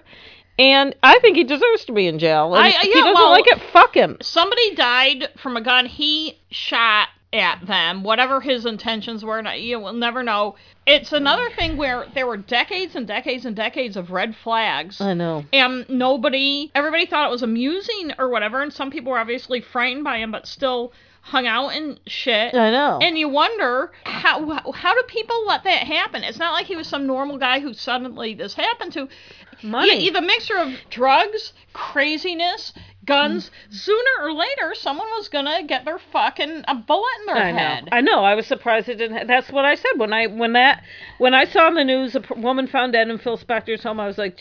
And I think he deserves to be in jail. And I- if he doesn't well- like it. Fuck him. Somebody died from a gun he shot at them, whatever his intentions were. You will never know. It's another thing where there were decades and decades and decades of red flags. I know. and nobody everybody thought it was amusing or whatever and some people were obviously frightened by him but still hung out and shit I know. and you wonder how how do people let that happen it's not like he was some normal guy who suddenly this happened to Money. Yeah, the mixture of drugs craziness guns Mm-hmm. sooner or later someone was gonna get their fucking a bullet in their I know. head I know. I was surprised it didn't. Ha- that's what I said when I when that when I saw in the news a p- woman found dead in Phil Spector's home. I was like,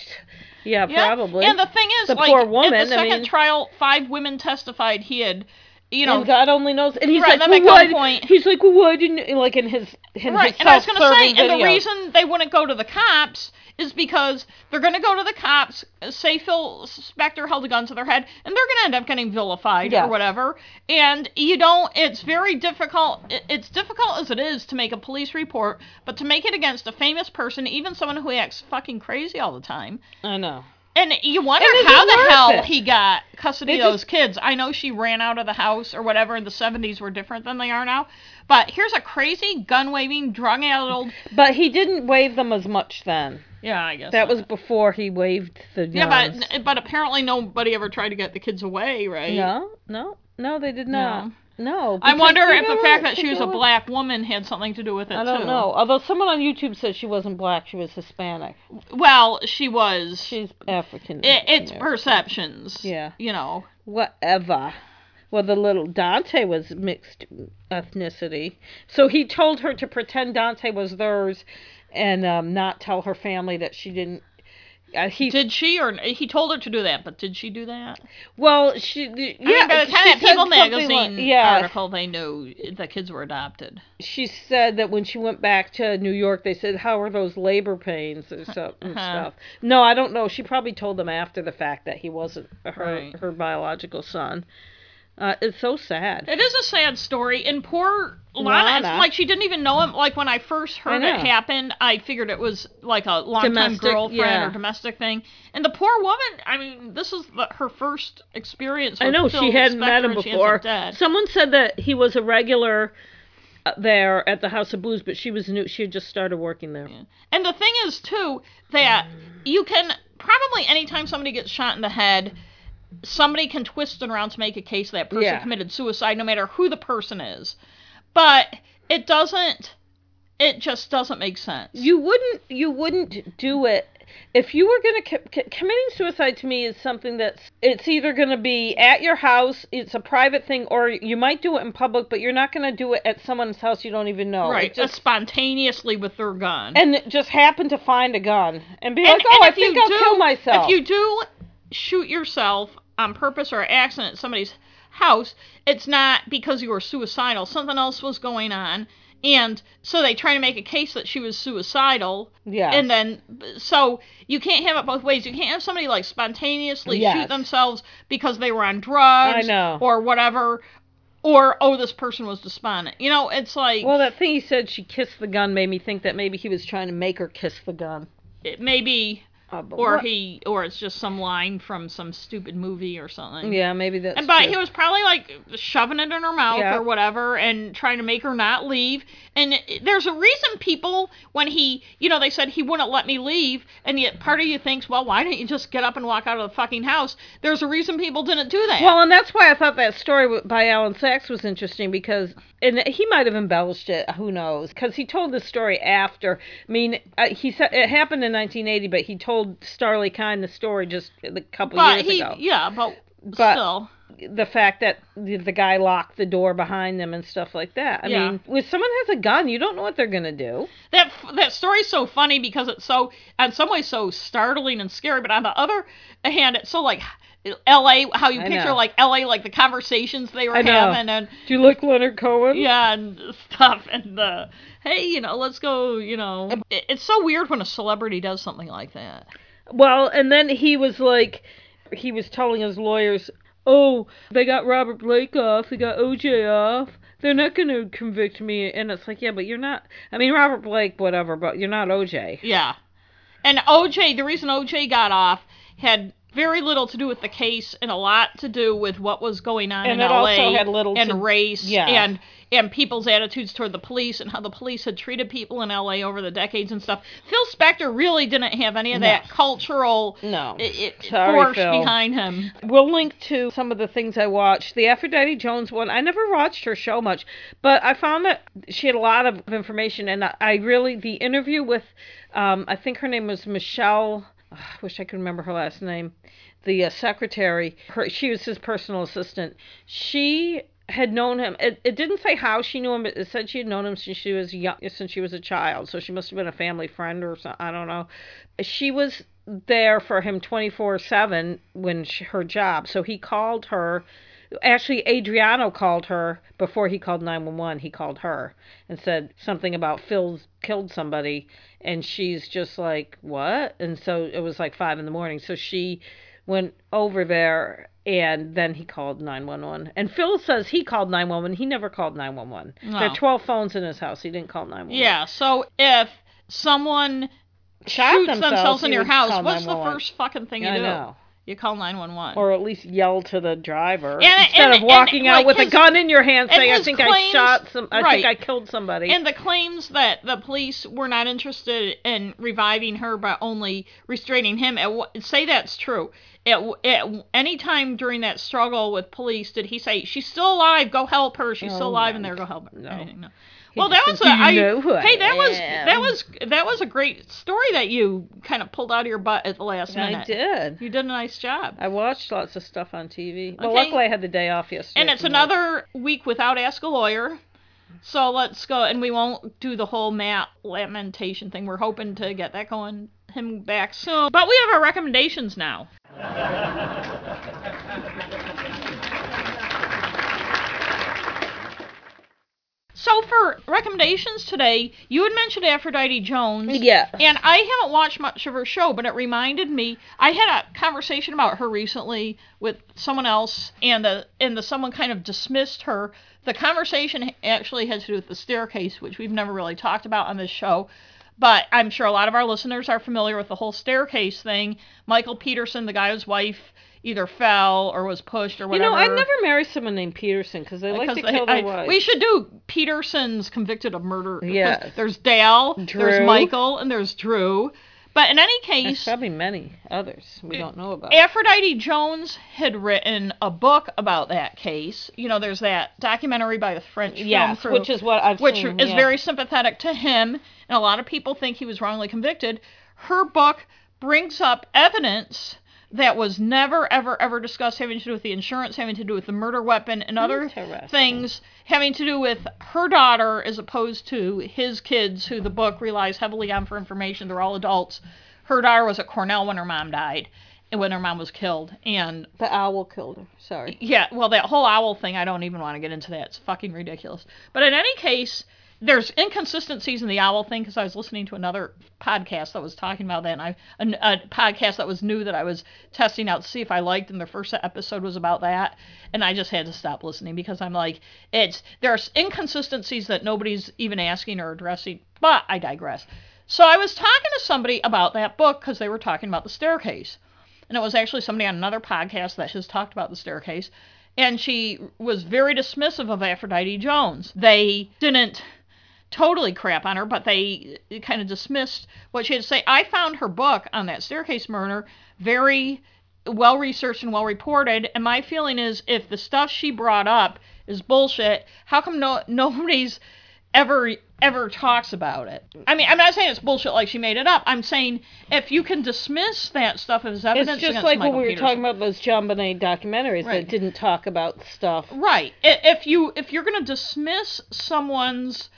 yeah, Yeah. probably. and the thing is The like poor woman, I the second mean- trial five women testified he had you know and God only knows. And he's Right, like, well, why? point- He's like, well, why didn't like in his in Right, his and I was going to say, self-serving and the reason they wouldn't go to the cops is because they're going to go to the cops, say Phil Spector held a gun to their head, and they're going to end up getting vilified Yes. or whatever. And you don't, it's very difficult, it's difficult as it is to make a police report, but to make it against a famous person, even someone who acts fucking crazy all the time, I know. And you wonder And how the hell it? he got custody of those kids. I know she ran out of the house or whatever, and the 70s were different than they are now. But here's a crazy, gun waving, drug addled. But he didn't wave them as much then. Yeah, I guess. That so. was before he waved the Yeah, but but apparently nobody ever tried to get the kids away, right? no, no, no, they did not. No. I wonder if the fact that she was a You know what? black woman had something to do with it I don't too. know. Although someone on YouTube said she wasn't black, she was Hispanic. Well, she was. She's African. it, it's perceptions. Yeah. You know. whatever. Well, the little Dante was mixed ethnicity, so he told her to pretend Dante was theirs, and um, not tell her family that she didn't. Uh, he Did she or he told her to do that? But did she do that? well, she yeah. I mean, by the time she that People something magazine like- yeah, article, they knew the kids were adopted. she said that when she went back to New York, they said, "How are those labor pains or so, and Uh-huh. stuff?" No, I don't know. She probably told them after the fact that he wasn't her Right. her biological son. Uh, it's so sad. It is a sad story, and poor Lana, Lana. like she didn't even know him. Like when I first heard I it happen, I figured it was like a longtime Domestic, girlfriend yeah. or domestic thing. And the poor woman, I mean, this is the, her first experience. With I know Phil she hadn't met him before. Someone said that he was a regular uh, there at the House of Blues, but she was new. She had just started working there. And the thing is, too, that you can probably anytime somebody gets shot in the head, somebody can twist it around to make a case that person Yeah. committed suicide, no matter who the person is. But it doesn't. It just doesn't make sense. You wouldn't. You wouldn't do it if you were going to co- co- committing suicide. To me, is something that's it's either going to be at your house, it's a private thing, or you might do it in public, but you're not going to do it at someone's house you don't even know. right, It just spontaneously with their gun. and just happen to find a gun and be And- like, oh, I think I'll do- kill myself. If you do shoot yourself on purpose or accident at somebody's house, it's not because you were suicidal. Something else was going on. And so they try to make a case that she was suicidal. Yes. And then, so you can't have it both ways. You can't have somebody like spontaneously Yes. shoot themselves because they were on drugs I know. or whatever. Or, oh, this person was despondent. You know, it's like, well, that thing he said she kissed the gun made me think that maybe he was trying to make her kiss the gun. it maybe, Uh, or what- he, or it's just some line from some stupid movie or something. Yeah, maybe that's. And but true. he was probably like shoving it in her mouth Yeah. or whatever and trying to make her not leave. And there's a reason people, when he, you know, they said he wouldn't let me leave, and yet part of you thinks, well, why don't you just get up and walk out of the fucking house? There's a reason people didn't do that. Well, and that's why I thought that story by Alan Sacks was interesting because, and he might have embellished it. Who knows? Because he told the story after. I mean, uh, he said it happened in 1980, but he told Starlee Kine the story just a couple but years he, ago. yeah, but, But- still. The fact that the, the guy locked the door behind them and stuff like that. I Yeah. mean, when someone has a gun, you don't know what they're gonna do. That f- that story's so funny because it's so, in some ways, so startling and scary. But on the other hand, it's so like L.A. How you I picture know. like L.A. like the conversations they were having and Do you like Leonard Cohen? yeah and stuff and the hey you know let's go you know It- it's so weird when a celebrity does something like that Well, and then he was like, he was telling his lawyers, "Oh, they got Robert Blake off, they got OJ off. They're not going to convict me." And it's like, yeah, but you're not. I mean, Robert Blake, whatever, but you're not OJ. yeah and OJ the reason OJ got off had very little to do with the case and a lot to do with what was going on And in it LA also had little and to- race yeah. and and people's attitudes toward the police and how the police had treated people in LA over the decades and stuff. Phil Spector really didn't have any of that cultural No. i- i- Sorry, force Phil. behind him. We'll link to some of the things I watched. The Aphrodite Jones one, I never watched her show much, but I found that she had a lot of information, and I, I really the interview with, um, I think her name was Michelle. I wish I could remember her last name. The uh, secretary, her, she was his personal assistant. She had known him. It, it didn't say how she knew him. But it said she had known him since she was young, since she was a child. So she must have been a family friend or something. I don't know. She was there for him 24 7 when she, her job. So he called her. Actually, Adriano called her before he called 911. He called her and said something about Phil's killed somebody. And she's just like, what? And so it was like five in the morning. So she went over there and then he called 911. And Phil says he called 911. He never called 911. There are 12 phones in his house. He didn't call 911. Yeah, so if someone shoots themselves, themselves, in your house, what's the first fucking thing you I do? know. You call 911. Or at least yell to the driver And- instead and- of walking and, out like, with a gun in your hand saying, "I his think I shot some. I right. think I killed somebody." And the claims that the police were not interested in reviving her, but only restraining him, at, say that's true. At, at any time during that struggle with police, did he say she's still alive? Go help her. She's still Oh, alive, no. and there go help her. No. Anything, no. Well, that was a. said, "Do you I, know who I hey, that was that was that was a great story that you kind of pulled out of your butt at the last minute. I did. You did a nice job. I watched lots of stuff on TV. Well, Okay. luckily I had the day off yesterday. And it's from work. another week without Ask a Lawyer. So let's go, and we won't do the whole Matt lamentation thing. We're hoping to get that going, him back soon. But we have our recommendations now. So for recommendations today, you had mentioned Aphrodite Jones. Yeah. And I haven't watched much of her show, but it reminded me. I had a conversation about her recently with someone else, and the and the someone kind of dismissed her. The conversation actually had to do with the staircase, which we've never really talked about on this show. But I'm sure a lot of our listeners are familiar with the whole staircase thing. Michael Peterson, the guy whose wife either fell or was pushed or whatever. You know, I'd never marry someone named Peterson because they like to they- kill their I- wives. we should do Peterson's convicted of murder. Yes. There's Dale, there's Michael, and there's Drew. But in any There's case, probably many others we don't know about. Aphrodite Jones had written a book about that case. You know, there's that documentary by the French film yes, crew, which is what I've which seen. is yeah. very sympathetic to him, and a lot of people think he was wrongly convicted. Her book brings up evidence that was never, ever, ever discussed having to do with the insurance, having to do with the murder weapon, and other things having to do with her daughter as opposed to his kids, who the book relies heavily on for information. They're all adults. Her daughter was at Cornell when her mom died, and when her mom was killed, and The owl killed her. Sorry. yeah, well, that whole owl thing, I don't even want to get into that. It's fucking ridiculous. But in any case, there's inconsistencies in the owl thing because I was listening to another podcast that was talking about that, and I a, a podcast that was new that I was testing out to see if I liked, and the first episode was about that, and I just had to stop listening because I'm like, it's there's inconsistencies that nobody's even asking or addressing. But I digress. So I was talking to somebody about that book because they were talking about the staircase and it was actually somebody on another podcast that has talked about the staircase and she was very dismissive of aphrodite jones they didn't totally crap on her but they uh, kind of dismissed what she had to say i found her book on that staircase murder very well researched and well reported and my feeling is if the stuff she brought up is bullshit how come no nobody's ever ever talks about it. I mean, I'm not saying it's bullshit like she made it up. I'm saying if you can dismiss that stuff as evidence It's just like Michael when we were Peterson. talking about those JonBenét documentaries Right. that didn't talk about stuff. Right. If you if you're going to dismiss someone's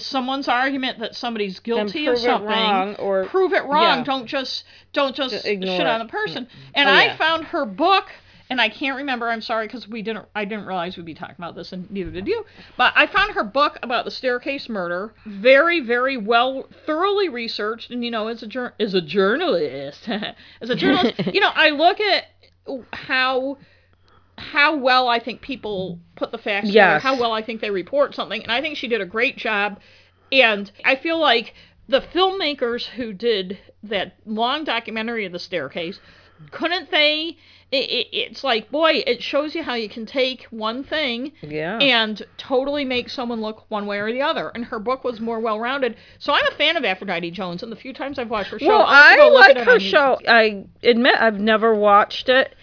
someone's argument that somebody's guilty of something, or- prove it wrong. yeah. Don't just don't just shit on the person. And Oh, I yeah. found her book. And I can't remember. I'm sorry because we didn't. I didn't realize we'd be talking about this, and neither did you. But I found her book about the staircase murder very, very well, thoroughly researched. And you know, as a as a journalist, as a journalist, you know, I look at how how well I think people put the facts together, how well I think they report something, and I think she did a great job. And I feel like the filmmakers who did that long documentary of the staircase couldn't they? It, it, it's like, boy, it shows you how you can take one thing Yeah. and totally make someone look one way or the other. And her book was more well rounded. So I'm a fan of Aphrodite Jones, and the few times I've watched her show, well, I'll have to I go look at like her show. I admit I've never watched it.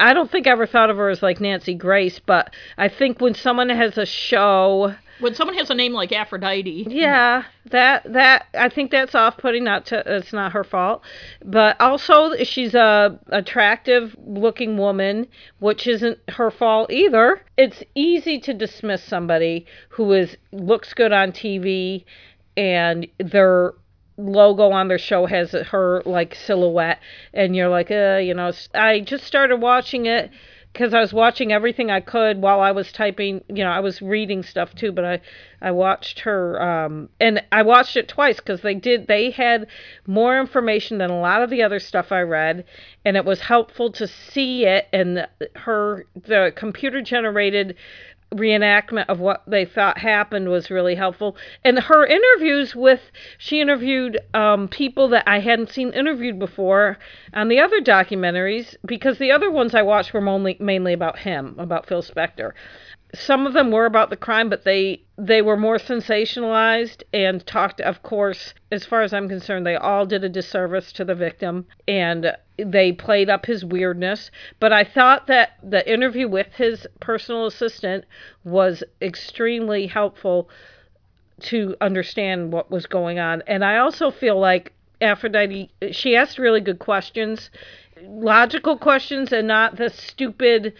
I don't think I ever thought of her as like Nancy Grace, but I think when someone has a show, When someone has a name like Aphrodite, yeah, that that I think that's off-putting. Not to, it's not her fault, but also she's a attractive looking woman, which isn't her fault either. It's easy to dismiss somebody who is looks good on TV and their logo on their show has her like silhouette and you're like uh you know i just started watching it because i was watching everything i could while i was typing you know i was reading stuff too but i i watched her um and i watched it twice because they did they had more information than a lot of the other stuff i read and it was helpful to see it and her the computer generated reenactment of what they thought happened was really helpful. And her interviews with, she interviewed um, people that I hadn't seen interviewed before on the other documentaries because the other ones I watched were mainly, mainly about him, about Phil Spector some of them were about the crime, but they they were more sensationalized and talked. Of course, as far as I'm concerned, they all did a disservice to the victim and they played up his weirdness. But I thought that the interview with his personal assistant was extremely helpful to understand what was going on. And I also feel like Aphrodite, she asked really good questions, logical questions, and not the stupid.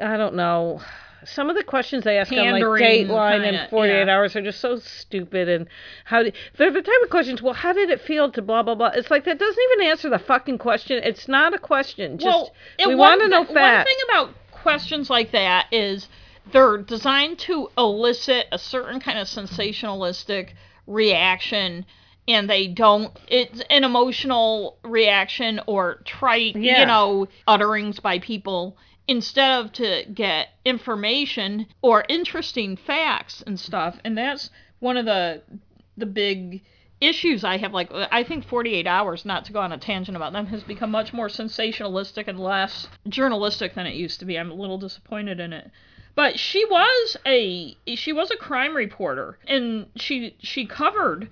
I don't know some of the questions they ask on like Dateline kinda, and 48 yeah. Hours are just so stupid. And how do, they're the type of questions. Well, how did it feel to blah blah blah? It's like that doesn't even answer the fucking question. It's not a question. Just well, we one want to know facts. One thing about questions like that is they're designed to elicit a certain kind of sensationalistic reaction and they don't it's an emotional reaction or trite Yeah. you know utterings by people instead of to get information or interesting facts and stuff and that's one of the the big issues I have. Like, I think 48 Hours, not to go on a tangent about them, has become much more sensationalistic and less journalistic than it used to be. I'm a little disappointed in it. But she was a she was a crime reporter, and she she covered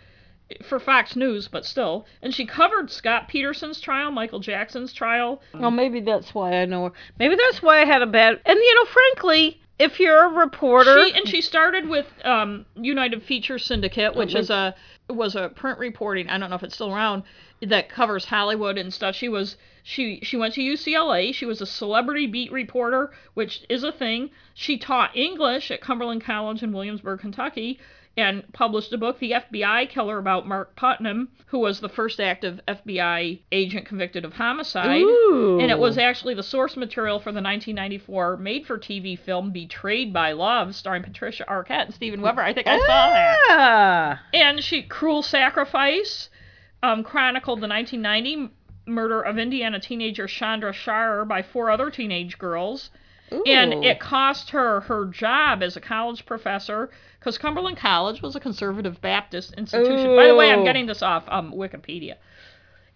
for Fox News, but still, and she covered Scott Peterson's trial, Michael Jackson's trial. Well, maybe that's why I know her. Maybe that's why I had a bad. And you know, frankly, if you're a reporter, She and she started with um, United Feature Syndicate, which is a was a print reporting. I don't know if it's still around that covers Hollywood and stuff. She was she she went to UCLA. She was a celebrity beat reporter, which is a thing. She taught English at Cumberland College in Williamsburg, Kentucky. And published a book, The FBI Killer, about Mark Putnam, who was the first active FBI agent convicted of homicide. Ooh. And it was actually the source material for the 1994 made for TV film Betrayed by Love, starring Patricia Arquette and Steven Weber. I think I saw that. ah, And she, Cruel Sacrifice, um, chronicled the 1990 murder of Indiana teenager Shanda Sharer by four other teenage girls. And it cost her her job as a college professor because Cumberland College was a conservative Baptist institution. By the way, I'm getting this off um, Wikipedia.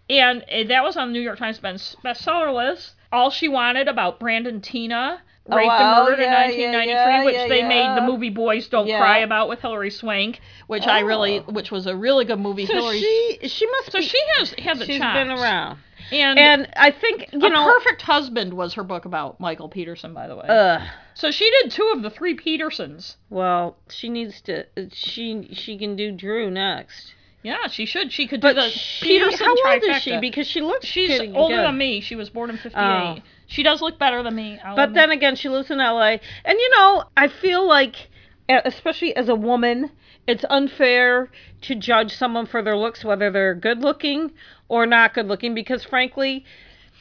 And uh, that was on the New York Times best- bestseller list. All She Wanted about Brandon Teena raped oh, and murdered yeah, in 1993, yeah, which yeah, they made the movie Boys Don't. Cry about with Hilary Swank, which I really, Oh. which was a really good movie. so Hilary, she she must so be. she has has the she's chops. been around, and, and I think you a know. perfect husband was her book about Michael Peterson, by the way. Ugh. so she did two of the three Petersons. Well, she needs to. She she can do Drew next. Yeah, she should. She could But do the she, Peterson how old trifecta. is she? Because she looks She's older good. than me. She was born in '58. She does look better than me. I'll But then again, she lives in LA. And you know, I feel like, especially as a woman, it's unfair to judge someone for their looks, whether they're good looking or not good looking, because frankly,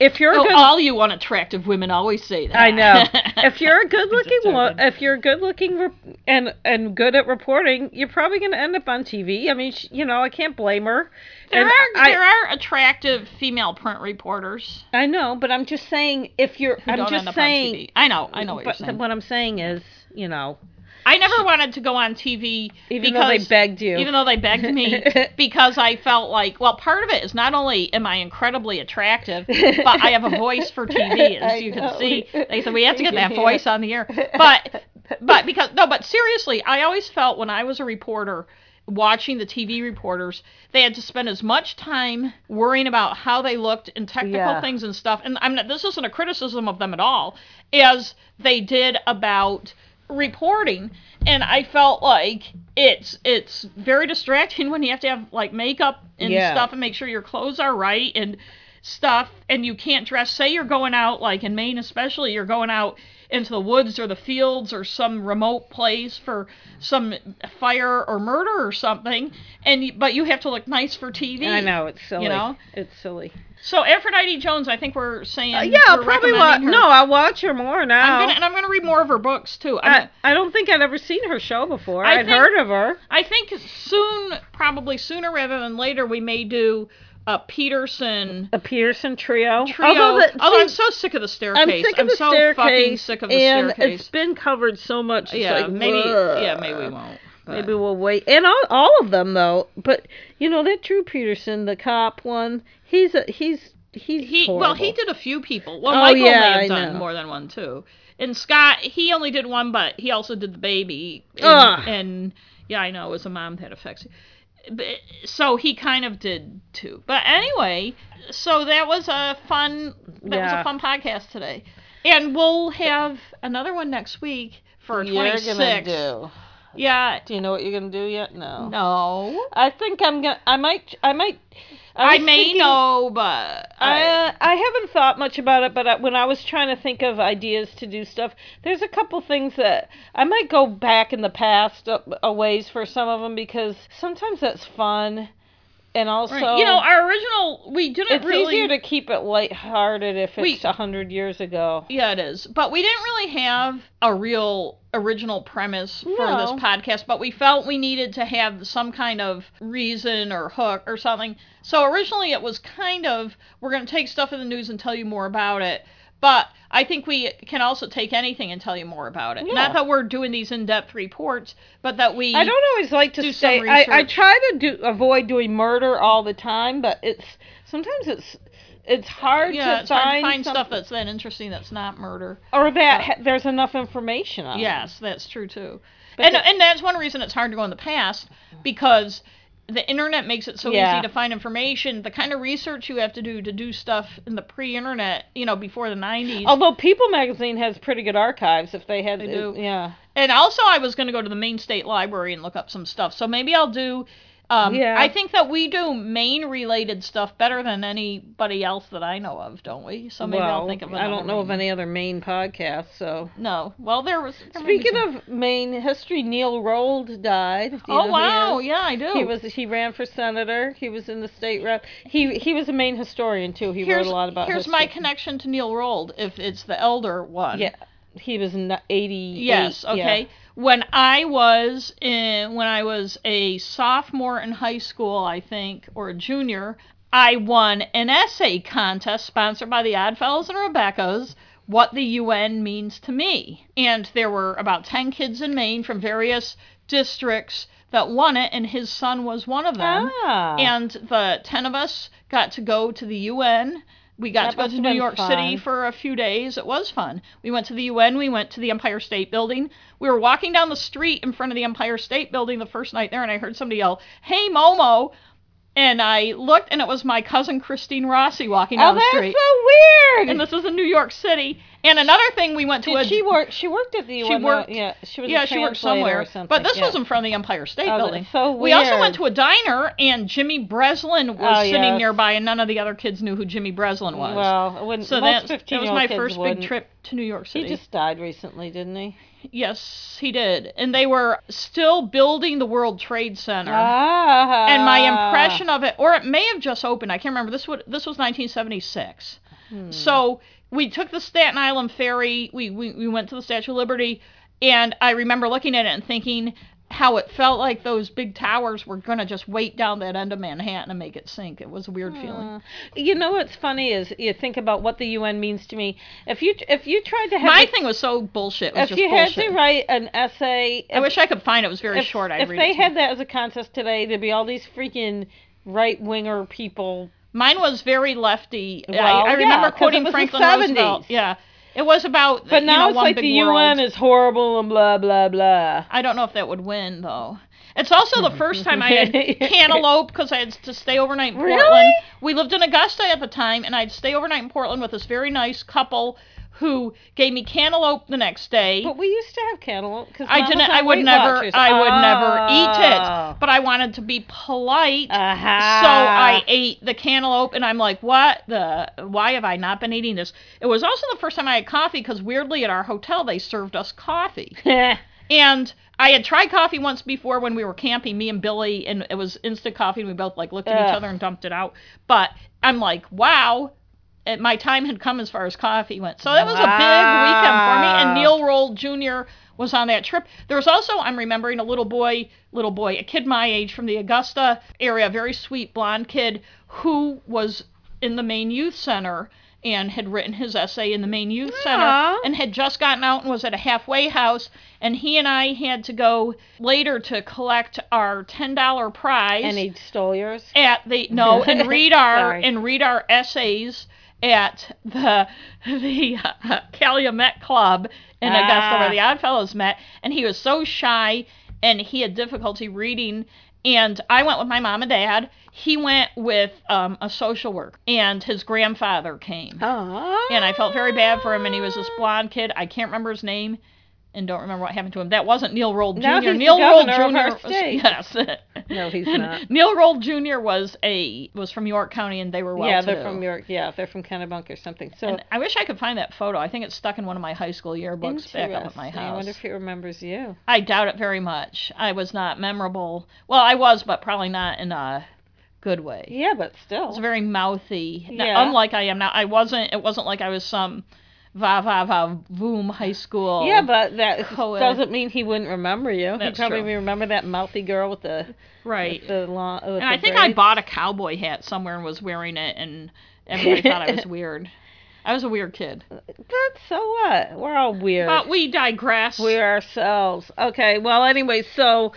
if you're Oh, good. all you unattractive women always say that. I know. If you're a good looking joking. if you're good looking re- and and good at reporting, you're probably going to end up on TV. I mean, sh you know, I can't blame her. there And are I, there are attractive female print reporters I know, but I'm just saying if you're who I'm don't just end up saying on TV. I know, I know what but you're saying. what I'm saying is, you know, I never wanted to go on TV Even though they begged you. Even though they begged me, because I felt like, well, part of it is not only am I incredibly attractive, but I have a voice for TV, as I you can see. They said we have to get that voice on the air, but but because no, but seriously, I always felt when I was a reporter. Watching the TV reporters, they had to spend as much time worrying about how they looked and technical Yeah. things and stuff. And I'm not, this isn't a criticism of them at all, as they did about reporting and I felt like it's it's very distracting when you have to have like makeup and Yeah. stuff and make sure your clothes are right and stuff and you can't dress say you're going out like in Maine especially you're going out into the woods or the fields or some remote place for some fire or murder or something and but you have to look nice for TV. I know it's silly. You know? it's silly. So Aphrodite Jones, I think we're saying Uh, yeah, I'll we're probably watch. her. No, I'll watch her more now. I'm gonna and I'm gonna read more of her books too. I'm, I, I don't think I'd ever seen her show before. I I'd think- heard of her. I think soon, probably sooner rather than later, we may do a Peterson A Pearson trio. trio. Although the- Although see, I'm so sick of the staircase. I'm sick of the so staircase. fucking sick of the and staircase. it's been covered so much. Yeah, like, maybe. "Ugh." Yeah, maybe we won't. But- Maybe we'll wait. And all, all of them though. But you know that Drew Peterson, the cop one, he's a he's he's He horrible. well, he did a few people. Well, Oh, Michael yeah, may have I done know. more than one too. And Scott, he only did one, but he also did the baby. And, and yeah, I know it was a mom that affects. But, so he kind of did too. But anyway, so that was a fun. That was a fun podcast today, and we'll have another one next week for gonna six. Yeah. Do you know what you're gonna do yet? No. No. I think I'm gonna. I might. I might. I, was may thinking- know, but I, I, I haven't thought much about it, but I, when I was trying to think of ideas to do stuff, there's a couple things that I might go back in the past a, a ways for some of them because sometimes that's fun, and also Right. you know, our original we didn't it's really. easier to keep it lighthearted if it's a hundred years ago. Yeah, it is. But we didn't really have a real original premise for No. this podcast, but we felt we needed to have some kind of reason or hook or something. So originally it was kind of we're going to take stuff in the news and tell you more about it. But I think we can also take anything and tell you more about it. Yeah. Not that we're doing these in-depth reports, but that we I don't always like to some I, I try to do avoid doing murder all the time, but it's sometimes it's it's hard yeah, to it's hard find, to find stuff that's that interesting that's not murder. or that ha- there's enough information on. Yes, that's true too. But and the- and that's one reason it's hard to go in the past because the internet makes it so Yeah. easy to find information. The kind of research you have to do to do stuff in the pre-internet, you know, before the 90s. Although People magazine has pretty good archives if they had They do. yeah. and also I was going to go to the Maine State Library and look up some stuff. So maybe I'll do um, Yeah. I think that we do Maine related stuff better than anybody else that I know of, don't we? So maybe well, I'll think of I don't know of any other Maine podcasts, so No. Well, there was there Speaking some- of Maine history, Neil Rolde died. Oh wow, yeah, I do. He was he ran for senator. He was in the state rep. He he was a Maine historian too. He here's, wrote a lot about Here's history. my connection to Neil Rolde, if it's the elder one. Yeah, he was in eighty. Yes. Okay. When I was in, when I was a sophomore in high school, I think, or a junior, I won an essay contest sponsored by the Oddfellows and Rebekahs. What the UN means to me, and there were about ten kids in Maine from various districts that won it, and his son was one of them. Ah. And the ten of us got to go to the UN. We got That to go to New York fun. City for a few days. It was fun. We went to the UN. We went to the Empire State Building. We were walking down the street in front of the Empire State Building the first night there, and I heard somebody yell, "Hey, Momo!" And I looked, and it was my cousin Christine Rossi walking Oh, down the street. Oh, that's so weird. and this was in New York City. And another thing, we went to Did a she work? She worked at the she worked- Yeah, she was. yeah, she worked somewhere. But this yeah. was in front of the Empire State Oh, Building. so We also went to a diner, and Jimmy Breslin was Oh, sitting yes. nearby, and none of the other kids knew who Jimmy Breslin was. Well, when so that, that 15 was my first wouldn't. big trip to New York City. He just died recently, didn't he? Yes, he did. And they were still building the World Trade Center. Ah. and my impression of it, or it may have just opened. I can't remember. This would this was 1976. Hmm. So we took the Staten Island ferry. We, we we went to the Statue of Liberty, and I remember looking at it and thinking how it felt like those big towers were gonna just weight down that end of Manhattan and make it sink. It was a weird feeling. You know what's funny is you think about what the UN means to me. If you if you tried to have My thing was so bullshit. It was if you bullshit. had to write an essay, I wish I could find it. It was very if, short. I'd if read they it to you. had that as a contest today, there'd be all these freaking right winger people. Mine was very lefty. Well, I, I yeah, remember it quoting Franklin 70s. Roosevelt. Yeah, it was about. But now know, it's one like the world. UN is horrible and blah blah blah. I don't know if that would win though. It's also the first time I had cantaloupe because I had to stay overnight in Portland. Really? Portland. We lived in Augusta at the time, and I'd stay overnight in Portland with this very nice couple who gave me cantaloupe the next day. But we used to have cantaloupe because I didn't. I would never. I would never eat it. Oh. But I wanted to be polite. Aha. So I ate the cantaloupe, and I'm like, "What the? Why have I not been eating this?" It was also the first time I had coffee because weirdly at our hotel they served us coffee, and I had tried coffee once before when we were camping, me and Billy, and it was instant coffee, and we both like looked at each other and dumped it out. But I'm like, "Wow." It- My time had come as far as coffee went. So that was a big weekend for me. And Neil Rolde Jr. was on that trip. There was also, I'm remembering, a little boy, little boy, a kid my age from the Augusta area, a very sweet blonde kid who was in the Maine Youth Center and had written his essay in the Maine Youth Center and had just gotten out and was at a halfway house. And he and I had to go later to collect our $10 prize And he stole yours. at the no and read our and read our essays at the the uh, Calumet Club in Augusta Ah. where the Oddfellows met, and he was so shy and he had difficulty reading. And I went with my mom and dad. He went with um, a social worker, and his grandfather came. Oh. And I felt very bad for him, and he was this blonde kid. I can't remember his name, and don't remember what happened to him. That wasn't Neil Rolde Jr. Now he's Neil Rolde governor of our Jr. was- yes. No, he's not. Neil Rolde Jr. was a was from York County, and they were well. yeah, they're from York. Yeah, they're from Kennebunk or something. So And I wish I could find that photo. I think it's stuck in one of my high school yearbooks back up at my interesting. I wonder if he remembers you. I doubt it very much. I was not memorable. Well, I was, but probably not in a good way. Yeah, but still. I was very mouthy. Yeah. Unlike I am now. I wasn't. It wasn't like I was some va va va boom high school. Yeah, but that co-ed. doesn't mean he wouldn't remember you. That's he probably true. remember that mouthy girl with the right. with the long. With And the I think I bought a cowboy hat somewhere and was wearing it, and everybody thought I was weird. I was a weird kid. But so what? We're all weird. But we digress. We're ourselves. Okay. Well, anyway, so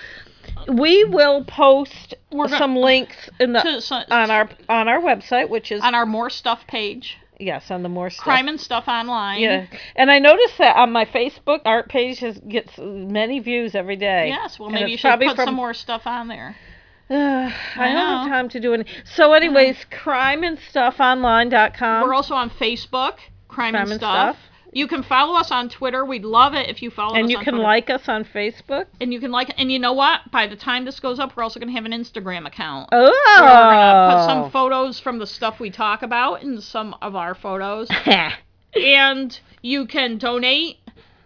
we will post We're go- some links in the to some- on our on our website, which is on our more stuff page, yes on the more stuff. crime and stuff online. Yeah, and I noticed that on my Facebook art page has gets many views every day. Yes. Well, And maybe you should put from- some more stuff on there. I don't have time to do any. So, anyways, uh-huh. crimeandstuffonline.com. We're also on Facebook, crime, Crime and, and stuff. Stuff. You can follow us on Twitter. We'd love it if you follow us and us you can Twitter. like us on Facebook. and you can like and you know what? By the time this goes up, we're also going to have an Instagram account. Oh, We're gonna put some oh. photos from the stuff we talk about and some of our photos. and you can donate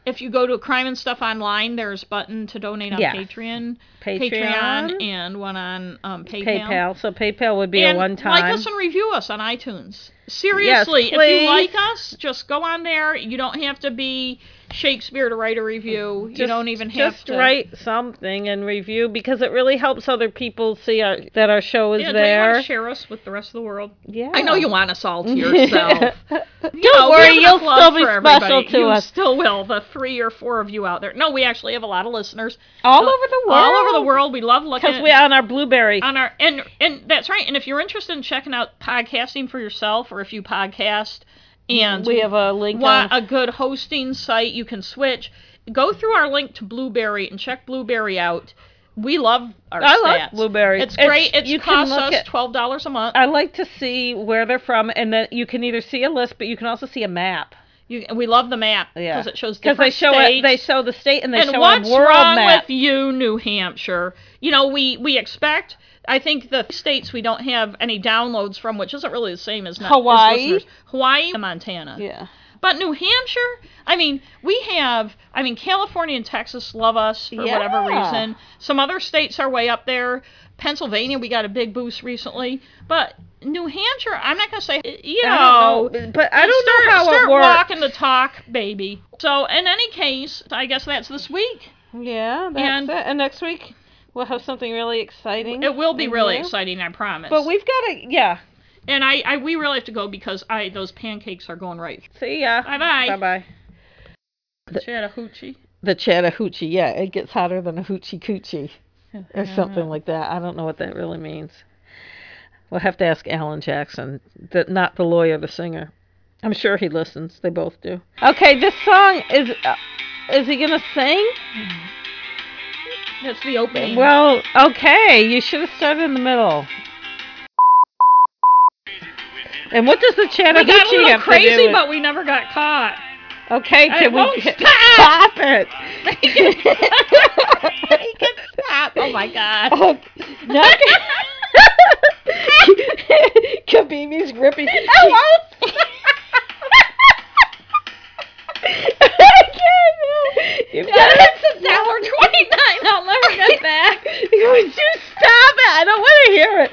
if you go to crime and stuff online there's button to donate on Yes. patreon Patreon. and one on um, paypal, PayPal. So PayPal would be and a one time. like us and review us on itunes seriously if you like us just go on there you don't have to be shakespeare to write a review you don't even have just to write something and review because it really helps other people see our that our show is yeah, don't you there. share us with the rest of the world yeah, I know you want us all to yourself. Don't No, we worry, you'll still be special everybody. to you us. Still will. The three or four of you out there. No, we actually have a lot of listeners all over the world. all over the oh. world. We love looking because we on our Blubrry. on our and and that's right. And if you're interested in checking out podcasting for yourself, or if you podcast and we have a link want on. a good hosting site, you can switch. Go through our link to Blubrry and check Blubrry out. We love our I stats. like Blubrry. It's It's- great. It's, you costs us at- twelve dollars a month. I like to see where they're from, and then you can either see a list, but you can also see a map. You, we love the map Yeah, because it shows because they show states. it. They show the state and they and show what's a world wrong map. with you, New Hampshire? You know, we we expect. I think the states we don't have any downloads from, which isn't really the same as not, as Hawaii? Hawaii, and Montana. yeah. But New Hampshire, I mean, we have. I mean, California and Texas love us for whatever reason. Some other states are way up there. Pennsylvania, we got a big boost recently, but New Hampshire, I'm not gonna say. You know, I know, but I don't start, know how start it works. walking the talk, baby. So, in any case, I guess that's this week. Yeah, that's And- it. And next week we'll have something really exciting. It will be really there. exciting, I promise. But we've got to, yeah. and I, I, we really have to go because I those pancakes are going right. See ya. Bye bye. Bye bye. The Chattahoochee. The Chattahoochee, yeah, it gets hotter than a hoochie coochie, or something like that. I don't know what that really means. We'll have to ask Alan Jackson, the, not the lawyer, the singer. I'm sure he listens. They both do. Okay, this song is. Uh, is he gonna sing? That's the opening. Well, okay. You should have started in the middle. And what does the we got a little have to do crazy, with- but we never got caught. Okay, I can we won't get- stop. stop it? Stop! Oh my god. Oh, no. Kabimi's grippy. I won't. I can't. You've got It's a dollar twenty nine. I'll never get back. Would you stop it? I don't want to hear it.